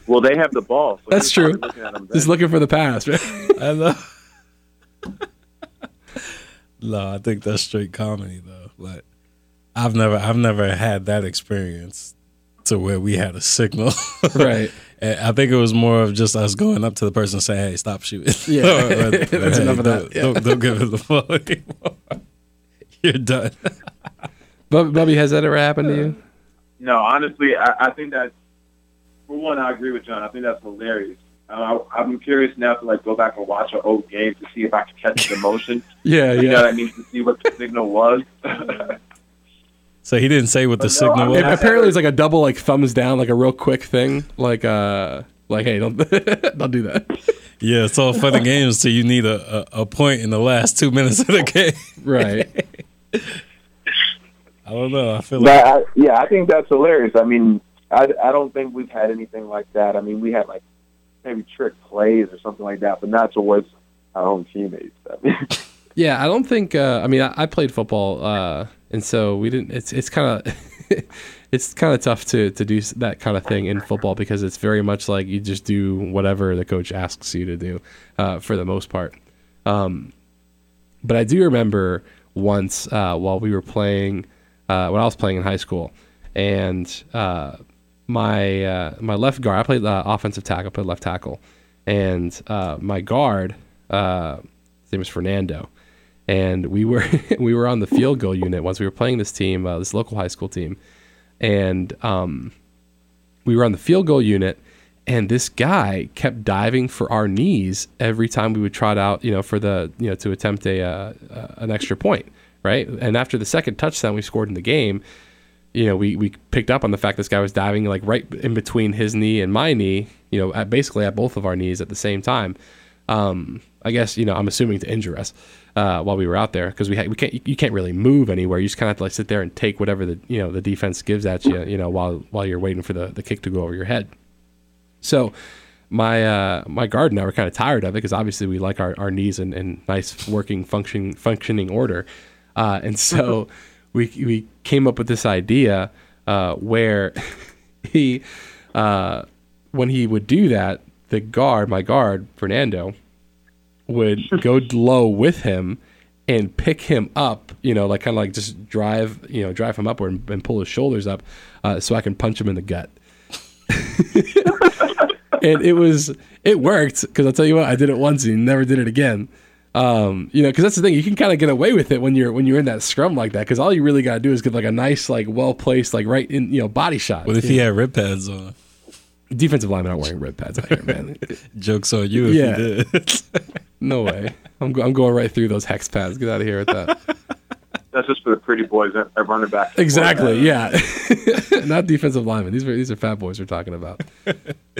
Well, they have the ball. So That's true. looking at them Just looking for the pass, right? I know. no, I think that's straight comedy though. But I've never I've never had that experience to where we had a signal. right. And I think it was more of just us going up to the person and saying, "Hey, stop shooting." Yeah. Or- or, That's "Hey, enough of that, Don't, yeah. don't, don't give it the ball anymore. You're done. Bub- Bubby, has that ever happened to you? No, honestly, I, I think that for one, I agree with John. I think that's hilarious. Uh, I, I'm curious now to like go back and watch an old game to see if I can catch the motion. Yeah, You know yeah. what I mean? To see what the signal was. So he didn't say what the But no, signal was. mean, It- apparently, it's like a double like thumbs down, like a real quick thing, like uh, like hey, don't don't do that. yeah, it's all fun and games till you need a, a, a point in the last two minutes of the game. Right. I don't know. I feel like I, yeah, I think that's hilarious. I mean, I, I don't think we've had anything like that. I mean, we had like maybe trick plays or something like that, but not towards our own teammates. I mean, Yeah, I don't think. Uh, I mean, I, I played football, uh, and so we didn't. It's it's kind of it's kind of tough to to do that kind of thing in football because it's very much like you just do whatever the coach asks you to do, uh, for the most part. Um, but I do remember once uh, while we were playing, uh, when I was playing in high school, and uh, my uh, my left guard, I played uh, offensive tackle, I played left tackle, and uh, my guard, his name was Fernando, and we were we were on the field goal unit once we were playing this team, uh, this local high school team, and um, we were on the field goal unit and this guy kept diving for our knees every time we would trot out you know for the you know to attempt a uh, uh, an extra point right? And after the second touchdown we scored in the game. You know we we picked up on the fact this guy was diving like right in between his knee and my knee you know at basically at both of our knees at the same time. Um, I guess you know I'm assuming to injure us uh, while we were out there because we ha- we can't you can't really move anywhere. You just kind of have to like sit there and take whatever the you know the defense gives at you you know while while you're waiting for the the kick to go over your head. So my uh, my guard and I were kind of tired of it because obviously we like our, our knees in, in nice working function functioning order, uh, and so we we came up with this idea uh, where he uh, when he would do that the guard my guard Fernando would go low with him and pick him up, you know, like kind of like just drive, you know, drive him upward and, and pull his shoulders up, uh, so I can punch him in the gut. and it was it worked because I'll tell you what, I did it once and never did it again. Um, you know, because that's the thing, you can kind of get away with it when you're when you're in that scrum like that, because all you really gotta do is get like a nice, like well placed, like right in, you know, body shot. what if he had rib pads on? Defensive linemen aren't wearing red pads out here, man. Jokes on you if Yeah. you did. No way. I'm go- I'm going right through those hex pads. Get out of here with that. that's just for the pretty boys that are running back. Exactly. Yeah. Not defensive linemen. These are these are fat boys we're talking about.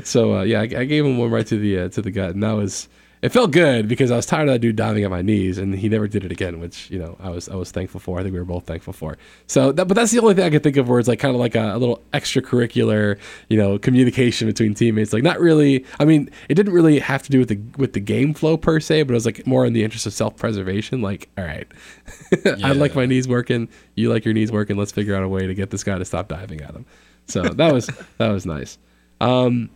so uh, yeah, I, I gave him one right to the uh, to the gut, and that was it felt good because I was tired of that dude diving at my knees, and he never did it again, which you know I was I was thankful for. I think we were both thankful for. So, that, but that's the only thing I could think of where it's like kind of like a, a, little extracurricular, you know, communication between teammates. Like not really. I mean, it didn't really have to do with the with the game flow per se, but it was like more in the interest of self preservation. Like, all right, I like my knees working, you like your knees working. Let's figure out a way to get this guy to stop diving at him. So that was that was nice. Um,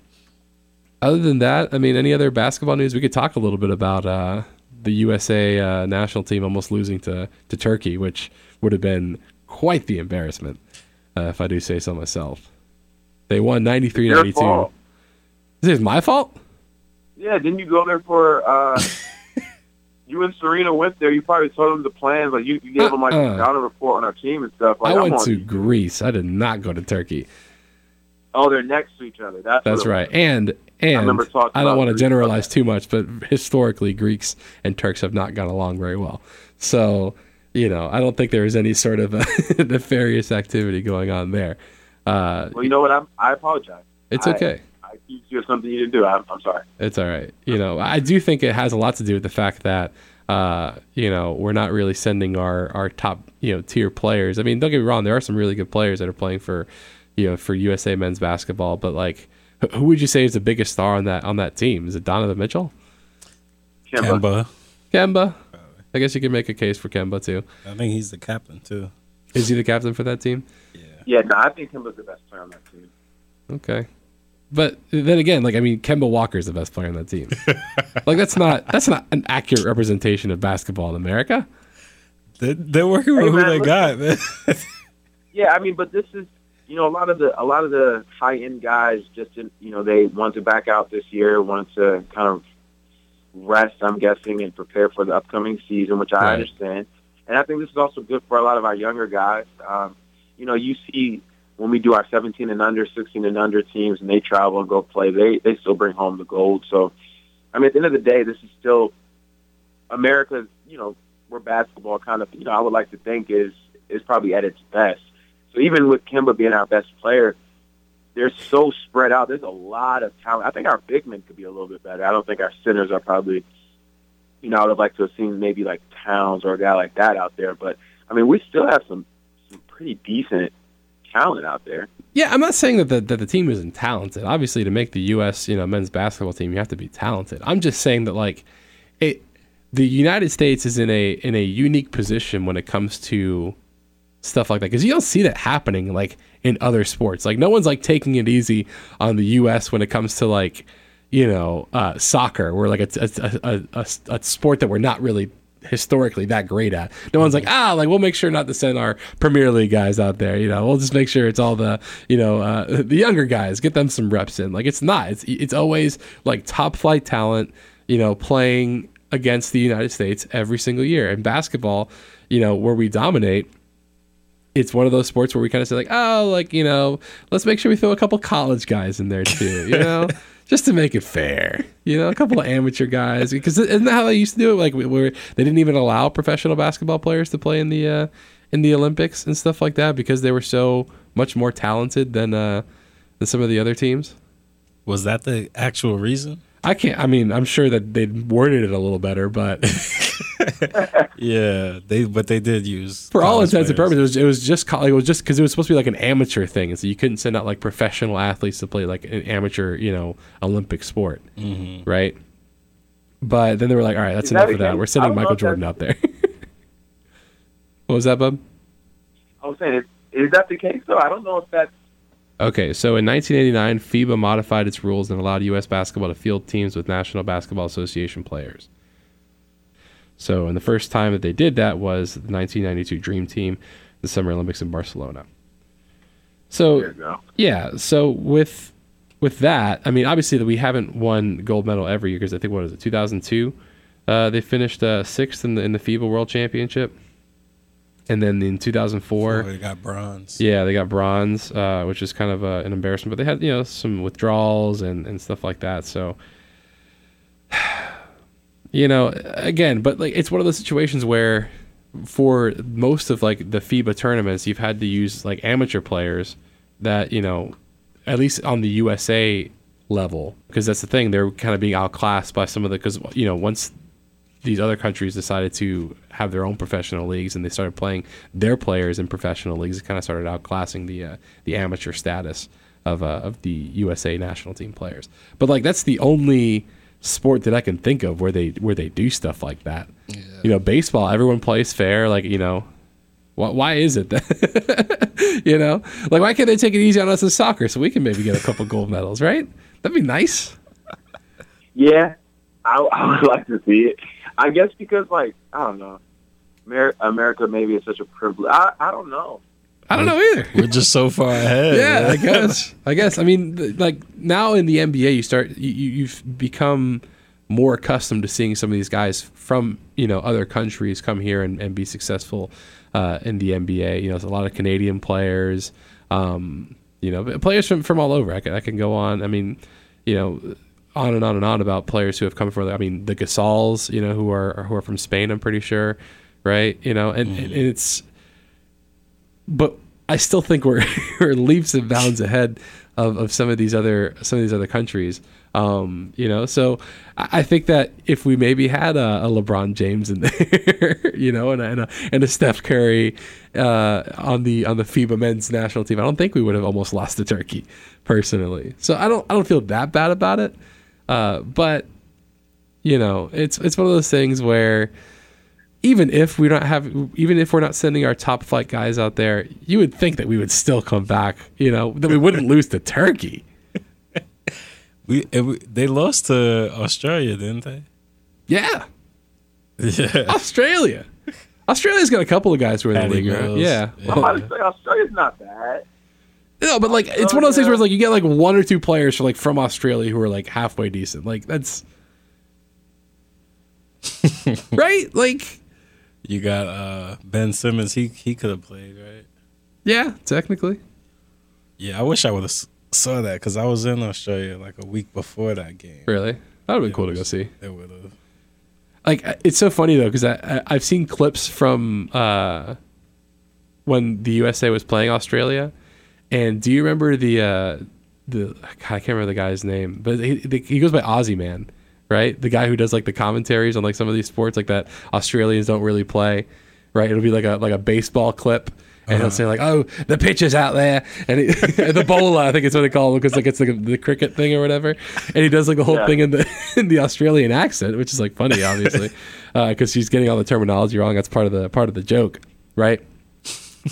other than that, I mean, any other basketball news? We could talk a little bit about uh, the USA uh, national team almost losing to, to Turkey, which would have been quite the embarrassment, uh, if I do say so myself. They won 93 92. Is it my fault? Yeah, didn't you go there for. Uh, you and Serena went there. You probably told them the plans. Like you, you gave them like uh, a scouting report on our team and stuff. Like, I went to Greece. I did not go to Turkey. Oh, they're next to each other. That's that's right. And and I, I don't want to generalize too much, but historically, Greeks and Turks have not gotten along very well. So, you know, I don't think there is any sort of nefarious activity going on there. Uh, well, you know what? I'm, I apologize. It's okay. I, I you something you didn't do. I'm, I'm sorry. It's all right. You know, I do think it has a lot to do with the fact that uh, you know, we're not really sending our, our top, you know, tier players. I mean, don't get me wrong, there are some really good players that are playing for, you know, for USA men's basketball, but like, who would you say is the biggest star on that on that team? Is it Donovan Mitchell? Kemba. Kemba. I guess you could make a case for Kemba too. I think he's the captain too. Is he the captain for that team? Yeah. Yeah, no, I think Kemba's the best player on that team. Okay. But then again, like I mean, Kemba Walker is the best player on that team. like that's not that's not an accurate representation of basketball in America. They're, they're working with hey, who they got, man. yeah, I mean, but this is you know, a lot of the a lot of the high end guys just you know they want to back out this year, want to kind of rest, I'm guessing, and prepare for the upcoming season, which I right. understand. And I think this is also good for a lot of our younger guys. Um, you know, you see when we do our 17 and under, 16 and under teams, and they travel and go play, they they still bring home the gold. So, I mean, at the end of the day, this is still America's. You know, where basketball kind of, you know, I would like to think is is probably at its best. So even with Kemba being our best player, they're so spread out. There's a lot of talent. I think our big men could be a little bit better. I don't think our centers are probably, you know, I would have liked to have seen maybe like Towns or a guy like that out there. But I mean, we still have some some pretty decent talent out there. Yeah, I'm not saying that the, that the team isn't talented. Obviously, to make the U.S. you know men's basketball team, you have to be talented. I'm just saying that like it, the United States is in a in a unique position when it comes to stuff like that because you don't see that happening like in other sports. Like no one's like taking it easy on the U.S. when it comes to like you know uh, soccer, where like it's a, a, a, a, sport that we're not really historically that great at. No one's like ah like we'll make sure not to send our Premier League guys out there. You know we'll just make sure it's all the you know uh, the younger guys get them some reps in. Like it's not. It's it's always like top flight talent. You know playing against the United States every single year. And basketball, you know, where we dominate, it's one of those sports where we kind of say like, oh, like you know, let's make sure we throw a couple college guys in there too, you know, just to make it fair, you know, a couple of amateur guys because isn't that how they used to do it? Like where they didn't even allow professional basketball players to play in the uh, in the Olympics and stuff like that because they were so much more talented than uh, than some of the other teams. Was that the actual reason? I can't. I mean, I'm sure that they worded it a little better, but yeah, they but they did use for all intents and purposes. It was, it was just it was just because it was supposed to be like an amateur thing, and so you couldn't send out like professional athletes to play like an amateur, you know, Olympic sport, mm-hmm. right? But then they were like, "All right, that's Is enough that of that. We're sending Michael Jordan out there." what was that, bub? I was saying, is, is that the case though? I don't know if that's Okay, so in 1989, FIBA modified its rules and allowed U.S. basketball to field teams with National Basketball Association players. So, and the first time that they did that was the 1992 Dream Team, the Summer Olympics in Barcelona. So, yeah, so with with that, I mean, obviously that we haven't won gold medal every year because I think what is it, 2002? Uh, they finished uh, sixth in the in the FIBA World Championship and then in 2004 oh, they got bronze yeah they got bronze uh, which is kind of uh, an embarrassment but they had you know some withdrawals and, and stuff like that so you know again but like it's one of those situations where for most of like the FIBA tournaments you've had to use like amateur players that you know at least on the USA level because that's the thing they're kind of being outclassed by some of the because you know once these other countries decided to have their own professional leagues and they started playing their players in professional leagues it kind of started outclassing the uh, the amateur status of uh, of the USA national team players. But like that's the only sport that I can think of where they where they do stuff like that you know baseball everyone plays fair like you know why, why is it that you know like why can't they take it easy on us in soccer so we can maybe get a couple gold medals right that'd be nice Yeah, I, I would like to see it. I guess because like I don't know, Amer- America maybe is such a privilege. I I don't know. I don't know either We're just so far ahead. yeah. I guess. I guess. I mean, like now in the NBA, you start you, you- you've become more accustomed to seeing some of these guys from you know other countries come here and, and be successful uh, in the NBA. You know, there's a lot of Canadian players. Um, you know, players from from all over. I can I can go on. I mean, you know. On and on and on about players who have come from. I mean, the Gasols, you know, who are who are from Spain. I'm pretty sure, right? You know, and, and it's but I still think we're, we're leaps and bounds ahead of, of some of these other some of these other countries. Um, you know, so I, think that if we maybe had a, a LeBron James in there, you know, and a, and a, and a Steph Curry uh, on the on the FIBA men's national team, I don't think we would have almost lost to Turkey, personally. So I don't I don't feel that bad about it, uh, but you know, it's it's one of those things where even if we don't have even if we're not sending our top flight guys out there you would think that we would still come back you know that we wouldn't lose to turkey We, we they lost to Australia, didn't they? yeah Yeah. australia australia's got a couple of guys who are in the league right? Yeah, Yeah. I'm about to say Australia's not bad. no but like it's one of those things where it's like you get like one or two players from like from australia who are like halfway decent like that's right like You got uh, Ben Simmons. He he could have played, right? yeah technically Yeah, I wish I would have saw that because I was in Australia like a week before that game. really that would be It cool to go see It would have. like it's so funny though because I, I I've seen clips from uh, when the USA was playing Australia, and do you remember the uh, the I can't remember the guy's name, but he the, he goes by Aussie Man, right? The guy who does like the commentaries on like some of these sports like that Australians don't really play, right? It'll be like a like a baseball clip. And he'll uh-huh. say like, "Oh, the pitch is out there," and he, the bowler, I think it's what they call it because like it's like the cricket thing or whatever. And he does like the whole Yeah. thing in the in the Australian accent, which is like funny, obviously, uh, because she's getting all the terminology wrong. That's part of the part of the joke, right?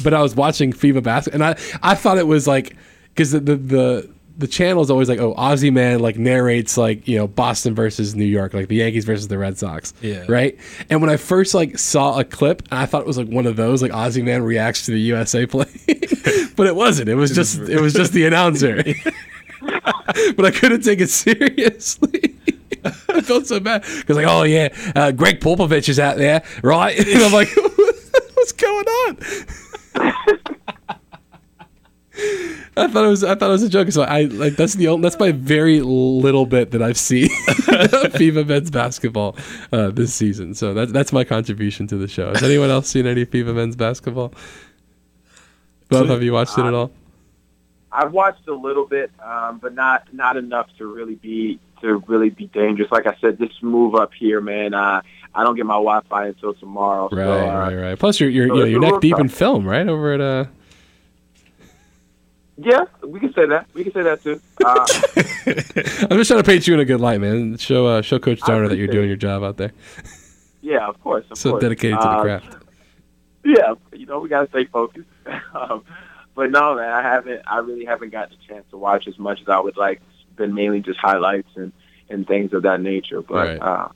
But I was watching FIBA basketball, and I I thought it was like because the, the the the channel is always like, oh, Aussie man like narrates like you know Boston versus New York, like the Yankees versus the Red Sox, Yeah. right. And when I first like saw a clip, I thought it was like one of those like Aussie man reacts to the USA play, but it wasn't. It was just it was just the announcer. but I couldn't take it seriously. I felt so bad because like, oh yeah, uh, Gregg Popovich is out there, right? And I'm like, what's going on? I thought it was I thought it was a joke. So I like that's the only, that's my very little bit that I've seen FIBA men's basketball uh, this season. So that's that's my contribution to the show. Has anyone else seen any FIBA men's basketball? Both have you watched it at all? I've watched a little bit, um, but not not enough to really be to really be dangerous. Like I said, this move up here, man. Uh, I don't get my Wi-Fi until tomorrow. Right, so, uh, right, right. Plus, you're you're so you know, you're neck deep in film, right? Over at uh. Yeah, we can say that. We can say that too. Uh, I'm just trying to paint you in a good light, man. Show uh, show Coach I that you're doing your job out there. yeah, of course. Of So course. dedicated to the Uh, craft. Yeah, you know, we gotta stay focused. um, but no, man, I haven't. I really haven't gotten a chance to watch as much as I would like. It's been mainly just highlights and and things of that nature. But Right. uh,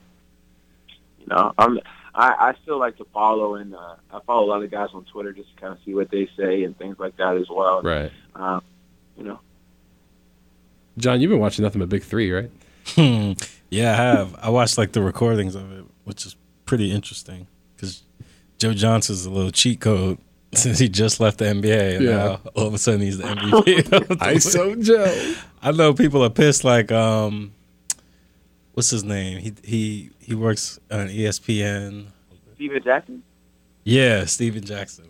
you know, I'm. I, I still like to follow and uh, I follow a lot of guys on Twitter just to kind of see what they say and things like that as well. Right, Um, you know, John, you've been watching nothing but Big Three, right? Hmm. Yeah, I have. I watched like the recordings of it, which is pretty interesting because Joe Johnson's a little cheat code since he just left the NBA and Yeah. now all of a sudden he's the MVP. of the league. Joe. I know people are pissed. Like, um, what's his name? He he he works on ESPN. Stephen Jackson. Yeah, Stephen Jackson.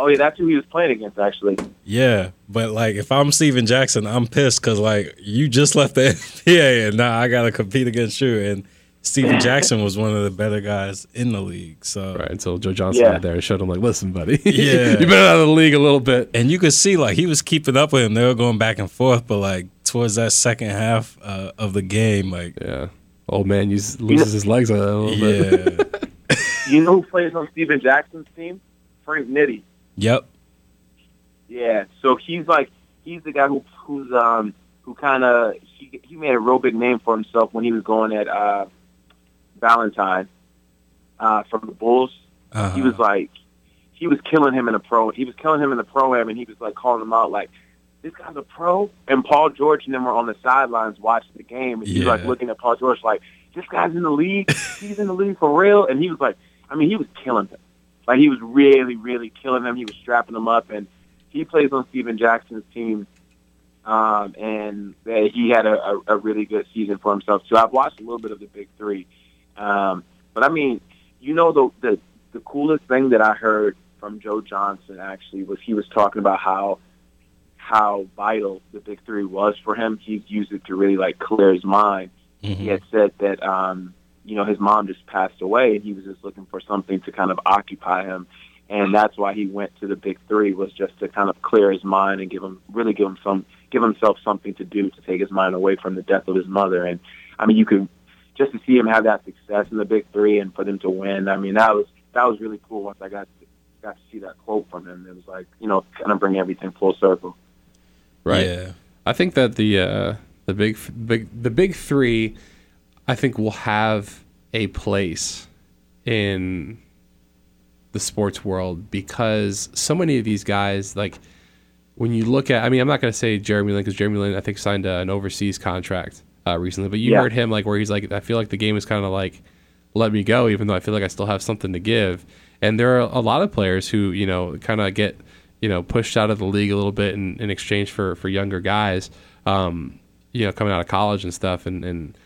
Oh yeah, that's who he was playing against actually. Yeah, but like if I'm Stephen Jackson, I'm pissed because like you just left the NBA and now I gotta compete against you. And Steven Jackson was one of the better guys in the league. So Right until Joe Johnson Yeah. got there and showed him like, listen, buddy, Yeah. you've been out of the league a little bit. and you could see like he was keeping up with him. They were going back and forth, but like towards that second half uh, of the game, like Yeah, old man use, loses his legs a little bit. yeah, You know who plays on Stephen Jackson's team? Frank Nitty. Yep, Yeah, so he's like he's the guy who who's um who kind of he he made a real big name for himself when he was going at uh Valentine uh from the Bulls. uh He was like he was killing him in the pro. He was killing him in the pro am, and he was like calling him out like this guy's a pro. And Paul George and them were on the sidelines watching the game, and he's was like looking at Paul George like this guy's in the league. He's in the league for real. And he was like, I mean, he was killing him. Like he was really, really killing him. He was strapping him up, and he plays on Stephen Jackson's team. Um, and uh, he had a, a, a really good season for himself too. I've watched a little bit of the Big Three, um, but I mean, you know, the, the the coolest thing that I heard from Joe Johnson actually was he was talking about how how vital the Big Three was for him. He's used it to really like clear his mind. He Mhm. had said that um, you know his mom just passed away, and he was just looking for something to kind of occupy him, and that's why he went to the Big Three was just to kind of clear his mind and give him really give him some give himself something to do to take his mind away from the death of his mother. And I mean, you could just to see him have that success in the Big Three and for them to win. I mean, that was that was really cool. Once I got to, got to see that quote from him, it was like you know kind of bring everything full circle. Right. Yeah. I think that the uh, the big big the big three, I think will have a place in the sports world because so many of these guys like when you look at I mean I'm not going to say Jeremy Lin because Jeremy Lin I think signed uh, an overseas contract uh, recently but you Yeah. heard him like where he's like I feel like the game is kind of like let me go even though I feel like I still have something to give and there are a lot of players who you know kind of get you know pushed out of the league a little bit in, in exchange for for younger guys um, you know coming out of college and stuff and and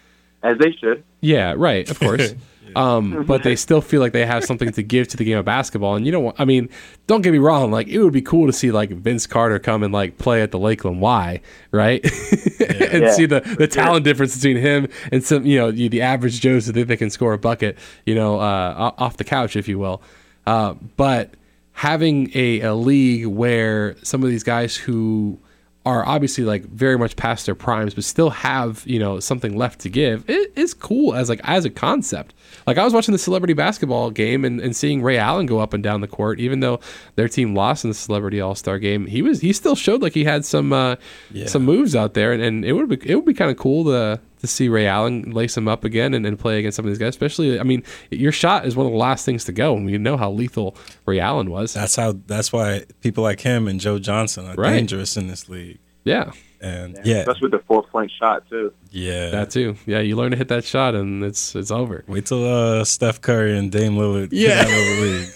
As they should. yeah, right, of course. Um, but they still feel like they have something to give to the game of basketball. And you don't, I mean, don't get me wrong. Like it would be cool to see like Vince Carter come and like play at the Lakeland Y, right? and Yeah, see the, the talent difference between him and some, you know, you, the average Joes who think they can score a bucket, you know, uh, off the couch, if you will. Uh, but having a, a league where some of these guys who are obviously like very much past their primes, but still have you know something left to give. It is cool as like as a concept. Like I was watching the celebrity basketball game and, and seeing Ray Allen go up and down the court, even though their team lost in the celebrity All Star game. He was he still showed like he had some uh, Yeah. some moves out there, and, and it would be it would be kind of cool to to see Ray Allen lace him up again and, and play against some of these guys. Especially, I mean, your shot is one of the last things to go, and we know how lethal Ray Allen was. That's how. That's why people like him and Joe Johnson are Right. dangerous in this league. Yeah, And yeah, Especially with the four point shot too. yeah. that too. Yeah, you learn to hit that shot, and it's it's over. Wait till uh, Steph Curry and Dame Lillard Yeah. get out of the league.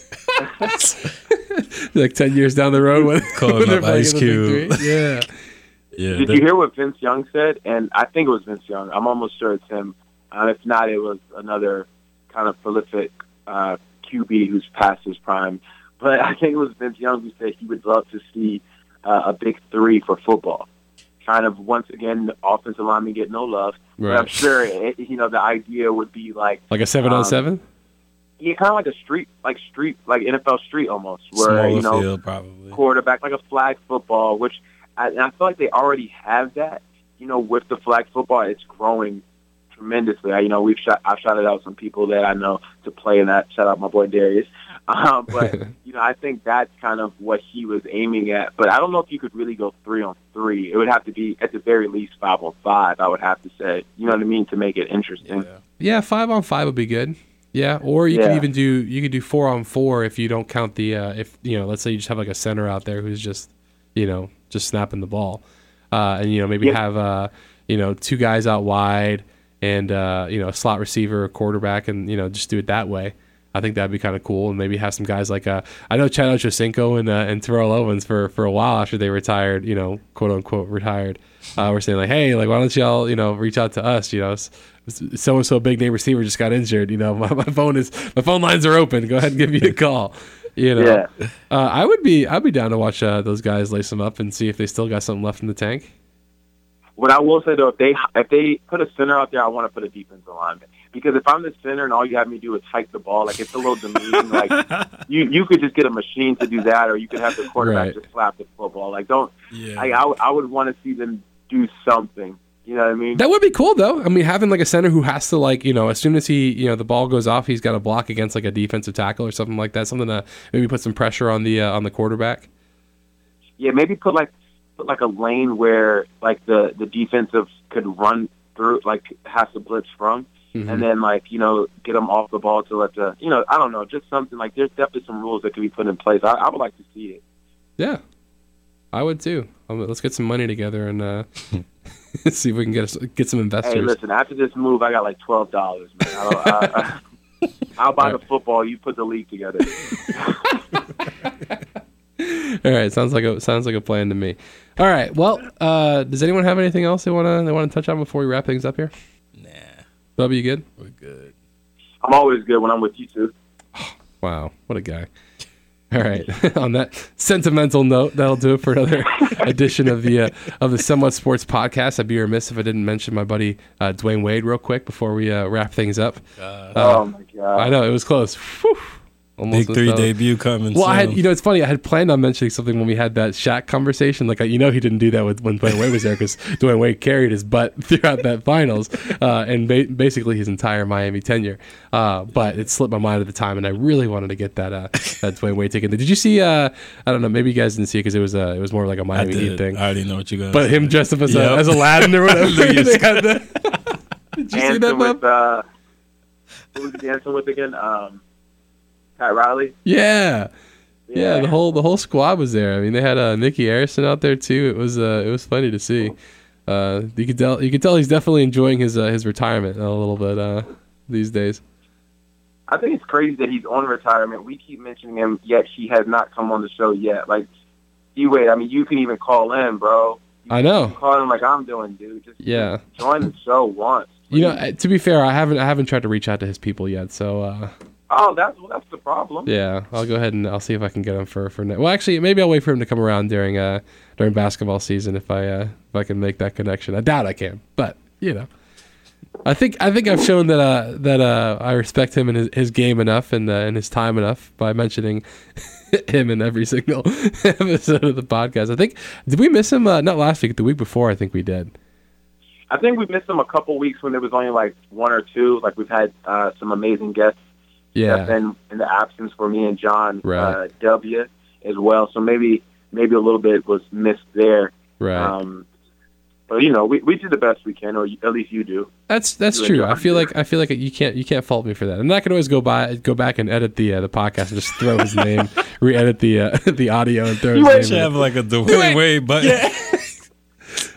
like ten years down the road when, Calling when they're up playing Ice in the Cube. Yeah, Yeah, Did they- you hear what Vince Young said? And I think it was Vince Young. I'm almost sure it's him. And if not, it was another kind of prolific uh, QB who's past his prime. But I think it was Vince Young who said he would love to see uh, a big three for football. Kind of once again, the offensive linemen get no love. But I'm sure it, you know the idea would be like Like a seven on Um, seven. yeah, kind of like a street, like street, like NFL street almost, where smaller you know field probably. quarterback, like a flag football, which I, and I feel like they already have that. You know, with the flag football, it's growing tremendously. I, you know, we've shot, I've shouted out some people that I know to play in that. Shout out my boy Darius. Um, but you know, I think that's kind of what he was aiming at. But I don't know if you could really go three on three. It would have to be at the very least five on five. I would have to say. You know what I mean to make it interesting. Yeah. Yeah, five on five would be good. Yeah, or you could even do you could do four on four if you don't count the uh, if you know let's say you just have like a center out there who's just you know just snapping the ball, uh, and you know maybe Yeah. have uh, you know two guys out wide and uh, you know a slot receiver, a quarterback, and you know just do it that way. I think that'd be kind of cool, and maybe have some guys like uh, I know Chad Ochocinco and uh, and Terrell Owens for for a while after they retired, you know, quote unquote retired. Uh, we're saying like, hey, like why don't y'all you know reach out to us, you know, so and so big name receiver just got injured, you know, my, my phone is my phone lines are open. Go ahead and give me a call. You know, Yeah. uh, I would be I'd be down to watch uh, those guys lace them up and see if they still got something left in the tank. What I will say though, if they if they put a center out there, I want to put a defensive lineman because if I'm the center and all you have me do is hike the ball, like it's a little demeaning. like you you could just get a machine to do that, or you could have the quarterback Right. just slap the football. Like don't Yeah. I I, I would want to see them do something. You know what I mean? That would be cool though. I mean, having like a center who has to like you know as soon as he you know the ball goes off, he's got to block against like a defensive tackle or something like that. Something to maybe put some pressure on the uh, on the quarterback. yeah, maybe put like put like a lane where like the the defensive could run through, like has to blitz from, Mhm. and then like you know get them off the ball to let the you know I don't know just something like there's definitely some rules that could be put in place. I, I would like to see it. Yeah, I would too. Um, let's get some money together and uh, see if we can get us, get some investors. Hey, listen, after this move, I got like twelve dollars, man. I'll, I, I, I'll buy the football. You put the league together. All right, sounds like a sounds like a plan to me. All right, well, uh, does anyone have anything else they want to they want to touch on before we wrap things up here? Nah, Bubby, you good? we're good. I'm always good when I'm with you two. Wow, what a guy. All right. On that sentimental note, that'll do it for another edition of the uh, of the Somewhat Sports Podcast. I'd be remiss if I didn't mention my buddy uh, Dwyane Wade real quick before we uh, wrap things up. Uh, oh my god! I know it was close. Whew. Almost big three out. debut coming. Well, I had, you know, it's funny. I had planned on mentioning something when we had that Shaq conversation. Like, you know, he didn't do that with when Dwyane Wade was there because Dwyane Wade carried his butt throughout that finals uh, and ba- basically his entire Miami tenure. Uh, but it slipped my mind at the time, and I really wanted to get that uh, that Dwyane Wade ticket. Did you see? Uh, I don't know. Maybe you guys didn't see it because it was uh, it was more like a Miami Heat did. thing. I already know what you're gonna. But say. him dressed up as, Yep. a, as Aladdin or whatever. they had the- Did you see that, with uh, who was dancing with again? Um, Pat Riley. Yeah. Yeah, the whole the whole squad was there. I mean, they had uh, Nicky Harrison out there too. It was uh, it was funny to see. Uh, you could tell you could tell he's definitely enjoying his uh, his retirement a little bit uh, these days. I think it's crazy that he's on retirement. We keep mentioning him, yet he has not come on the show yet. Like, you wait. I mean, you can even call in, bro. I know. Call him like I'm doing, dude. Just Yeah. join the show once. You know, to be fair, I haven't I haven't tried to reach out to his people yet. So uh, Oh, that's that's the problem. yeah, I'll go ahead and I'll see if I can get him for for. Ne- well, actually, maybe I'll wait for him to come around during uh during basketball season if I uh, if I can make that connection. I doubt I can, but you know. I think I think I've shown that uh, that uh, I respect him and his, his game enough and uh, and his time enough by mentioning him in every single episode of the podcast. I think did we miss him? Uh, not last week, the week before. I think we did. I think we missed him a couple weeks when there was only like one or two. Like we've had uh, some amazing guests. Yeah, That's been in the absence for me and John Right. uh, W as well. So maybe maybe a little bit was missed there. right. Um, but you know, we, we do the best we can, or at least you do. That's that's You true. I feel like I feel like you can't you can't fault me for that. And I can always go by go back and edit the uh, the podcast and just throw his name, re-edit the uh, the audio and throw his you name. should in. have like a Wait. Dwyane Wade button.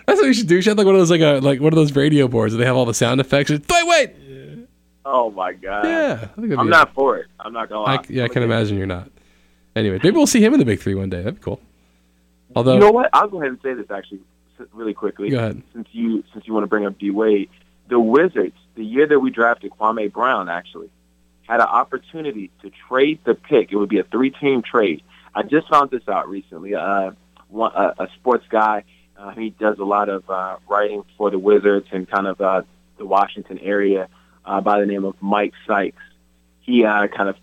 That's what you should do. You should have like one of those like a like one of those radio boards where they have all the sound effects. Just, wait, wait. Oh my god! Yeah, I think I'm not for it. I'm not gonna lie. I, yeah, I can imagine you're not. Anyway, maybe we'll see him in the big three one day. That'd be cool. Although, You know what? I'll go ahead and say this actually, really quickly. Go ahead. Since you since you want to bring up D Wade, the Wizards, the year that we drafted Kwame Brown, actually had an opportunity to trade the pick. It would be a three-team trade. I just found this out recently. Uh, one, a, a sports guy, uh, he does a lot of uh, writing for the Wizards and kind of uh, the Washington area uh, by the name of Mike Sykes. He uh, kind of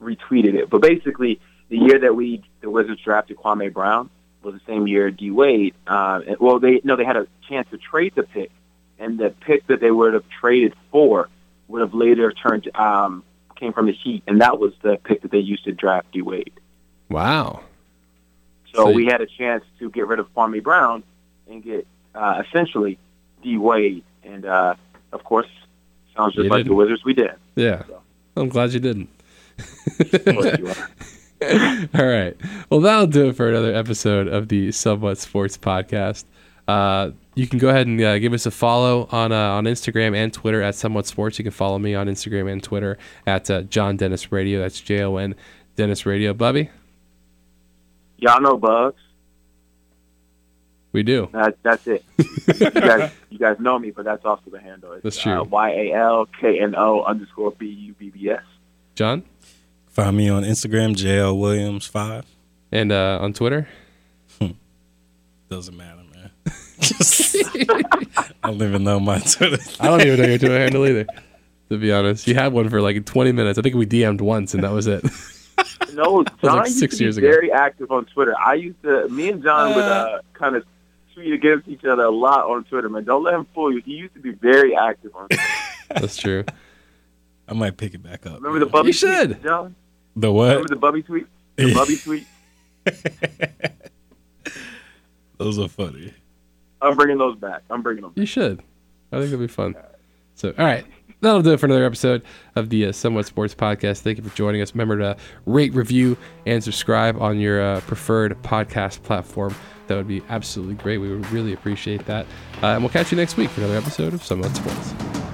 retweeted it, but basically, the year that we the Wizards drafted Kwame Brown was the same year D Wade. Uh, well, they no, they had a chance to trade the pick, and the pick that they would have traded for would have later turned um, came from the Heat, and that was the pick that they used to draft D Wade. wow. So So- we had a chance to get rid of Kwame Brown and get uh, essentially D Wade, and uh, of course, sounds just You like the didn't. Wizards. We did. Yeah, I'm glad you didn't. You. All right. Well, that'll do it for another episode of the Somewhat Sports Podcast. Uh, you can go ahead and uh, give us a follow on uh, on Instagram and Twitter at Somewhat Sports. You can follow me on Instagram and Twitter at uh, John Dennis Radio. That's J O N Dennis Radio. Bubby, Y'all know Bubbs. We do. That, that's it. you guys, you guys know me, but that's also the handle. It's, That's true. Uh, y a l k n o underscore b u b b s. John. Find me on Instagram, JL Williams five. And uh, on Twitter? Doesn't matter, man. I don't even know my Twitter. I don't even know your Twitter handle either. To be honest, you had one for like 20 minutes. I think we DM'd once, and that was it. No, John like used six to years be ago. very active on Twitter. I used to, me and John would uh, kind of tweet against each other a lot on Twitter. Man, don't let him fool you. He used to be very active on. Twitter. That's true. I might pick it back up. Remember the Bubby You should. tweet, John? The what? Remember the Bubby tweet? The Bubby tweet. Those are funny. I'm bringing those back. I'm bringing them. Back. You should. I think it'll be fun. So, all right. That'll do it for another episode of the uh, Somewhat Sports Podcast. Thank you for joining us. Remember to rate, review, and subscribe on your uh, preferred podcast platform. That would be absolutely great. We would really appreciate that. Uh, and we'll catch you next week for another episode of Somewhat Sports.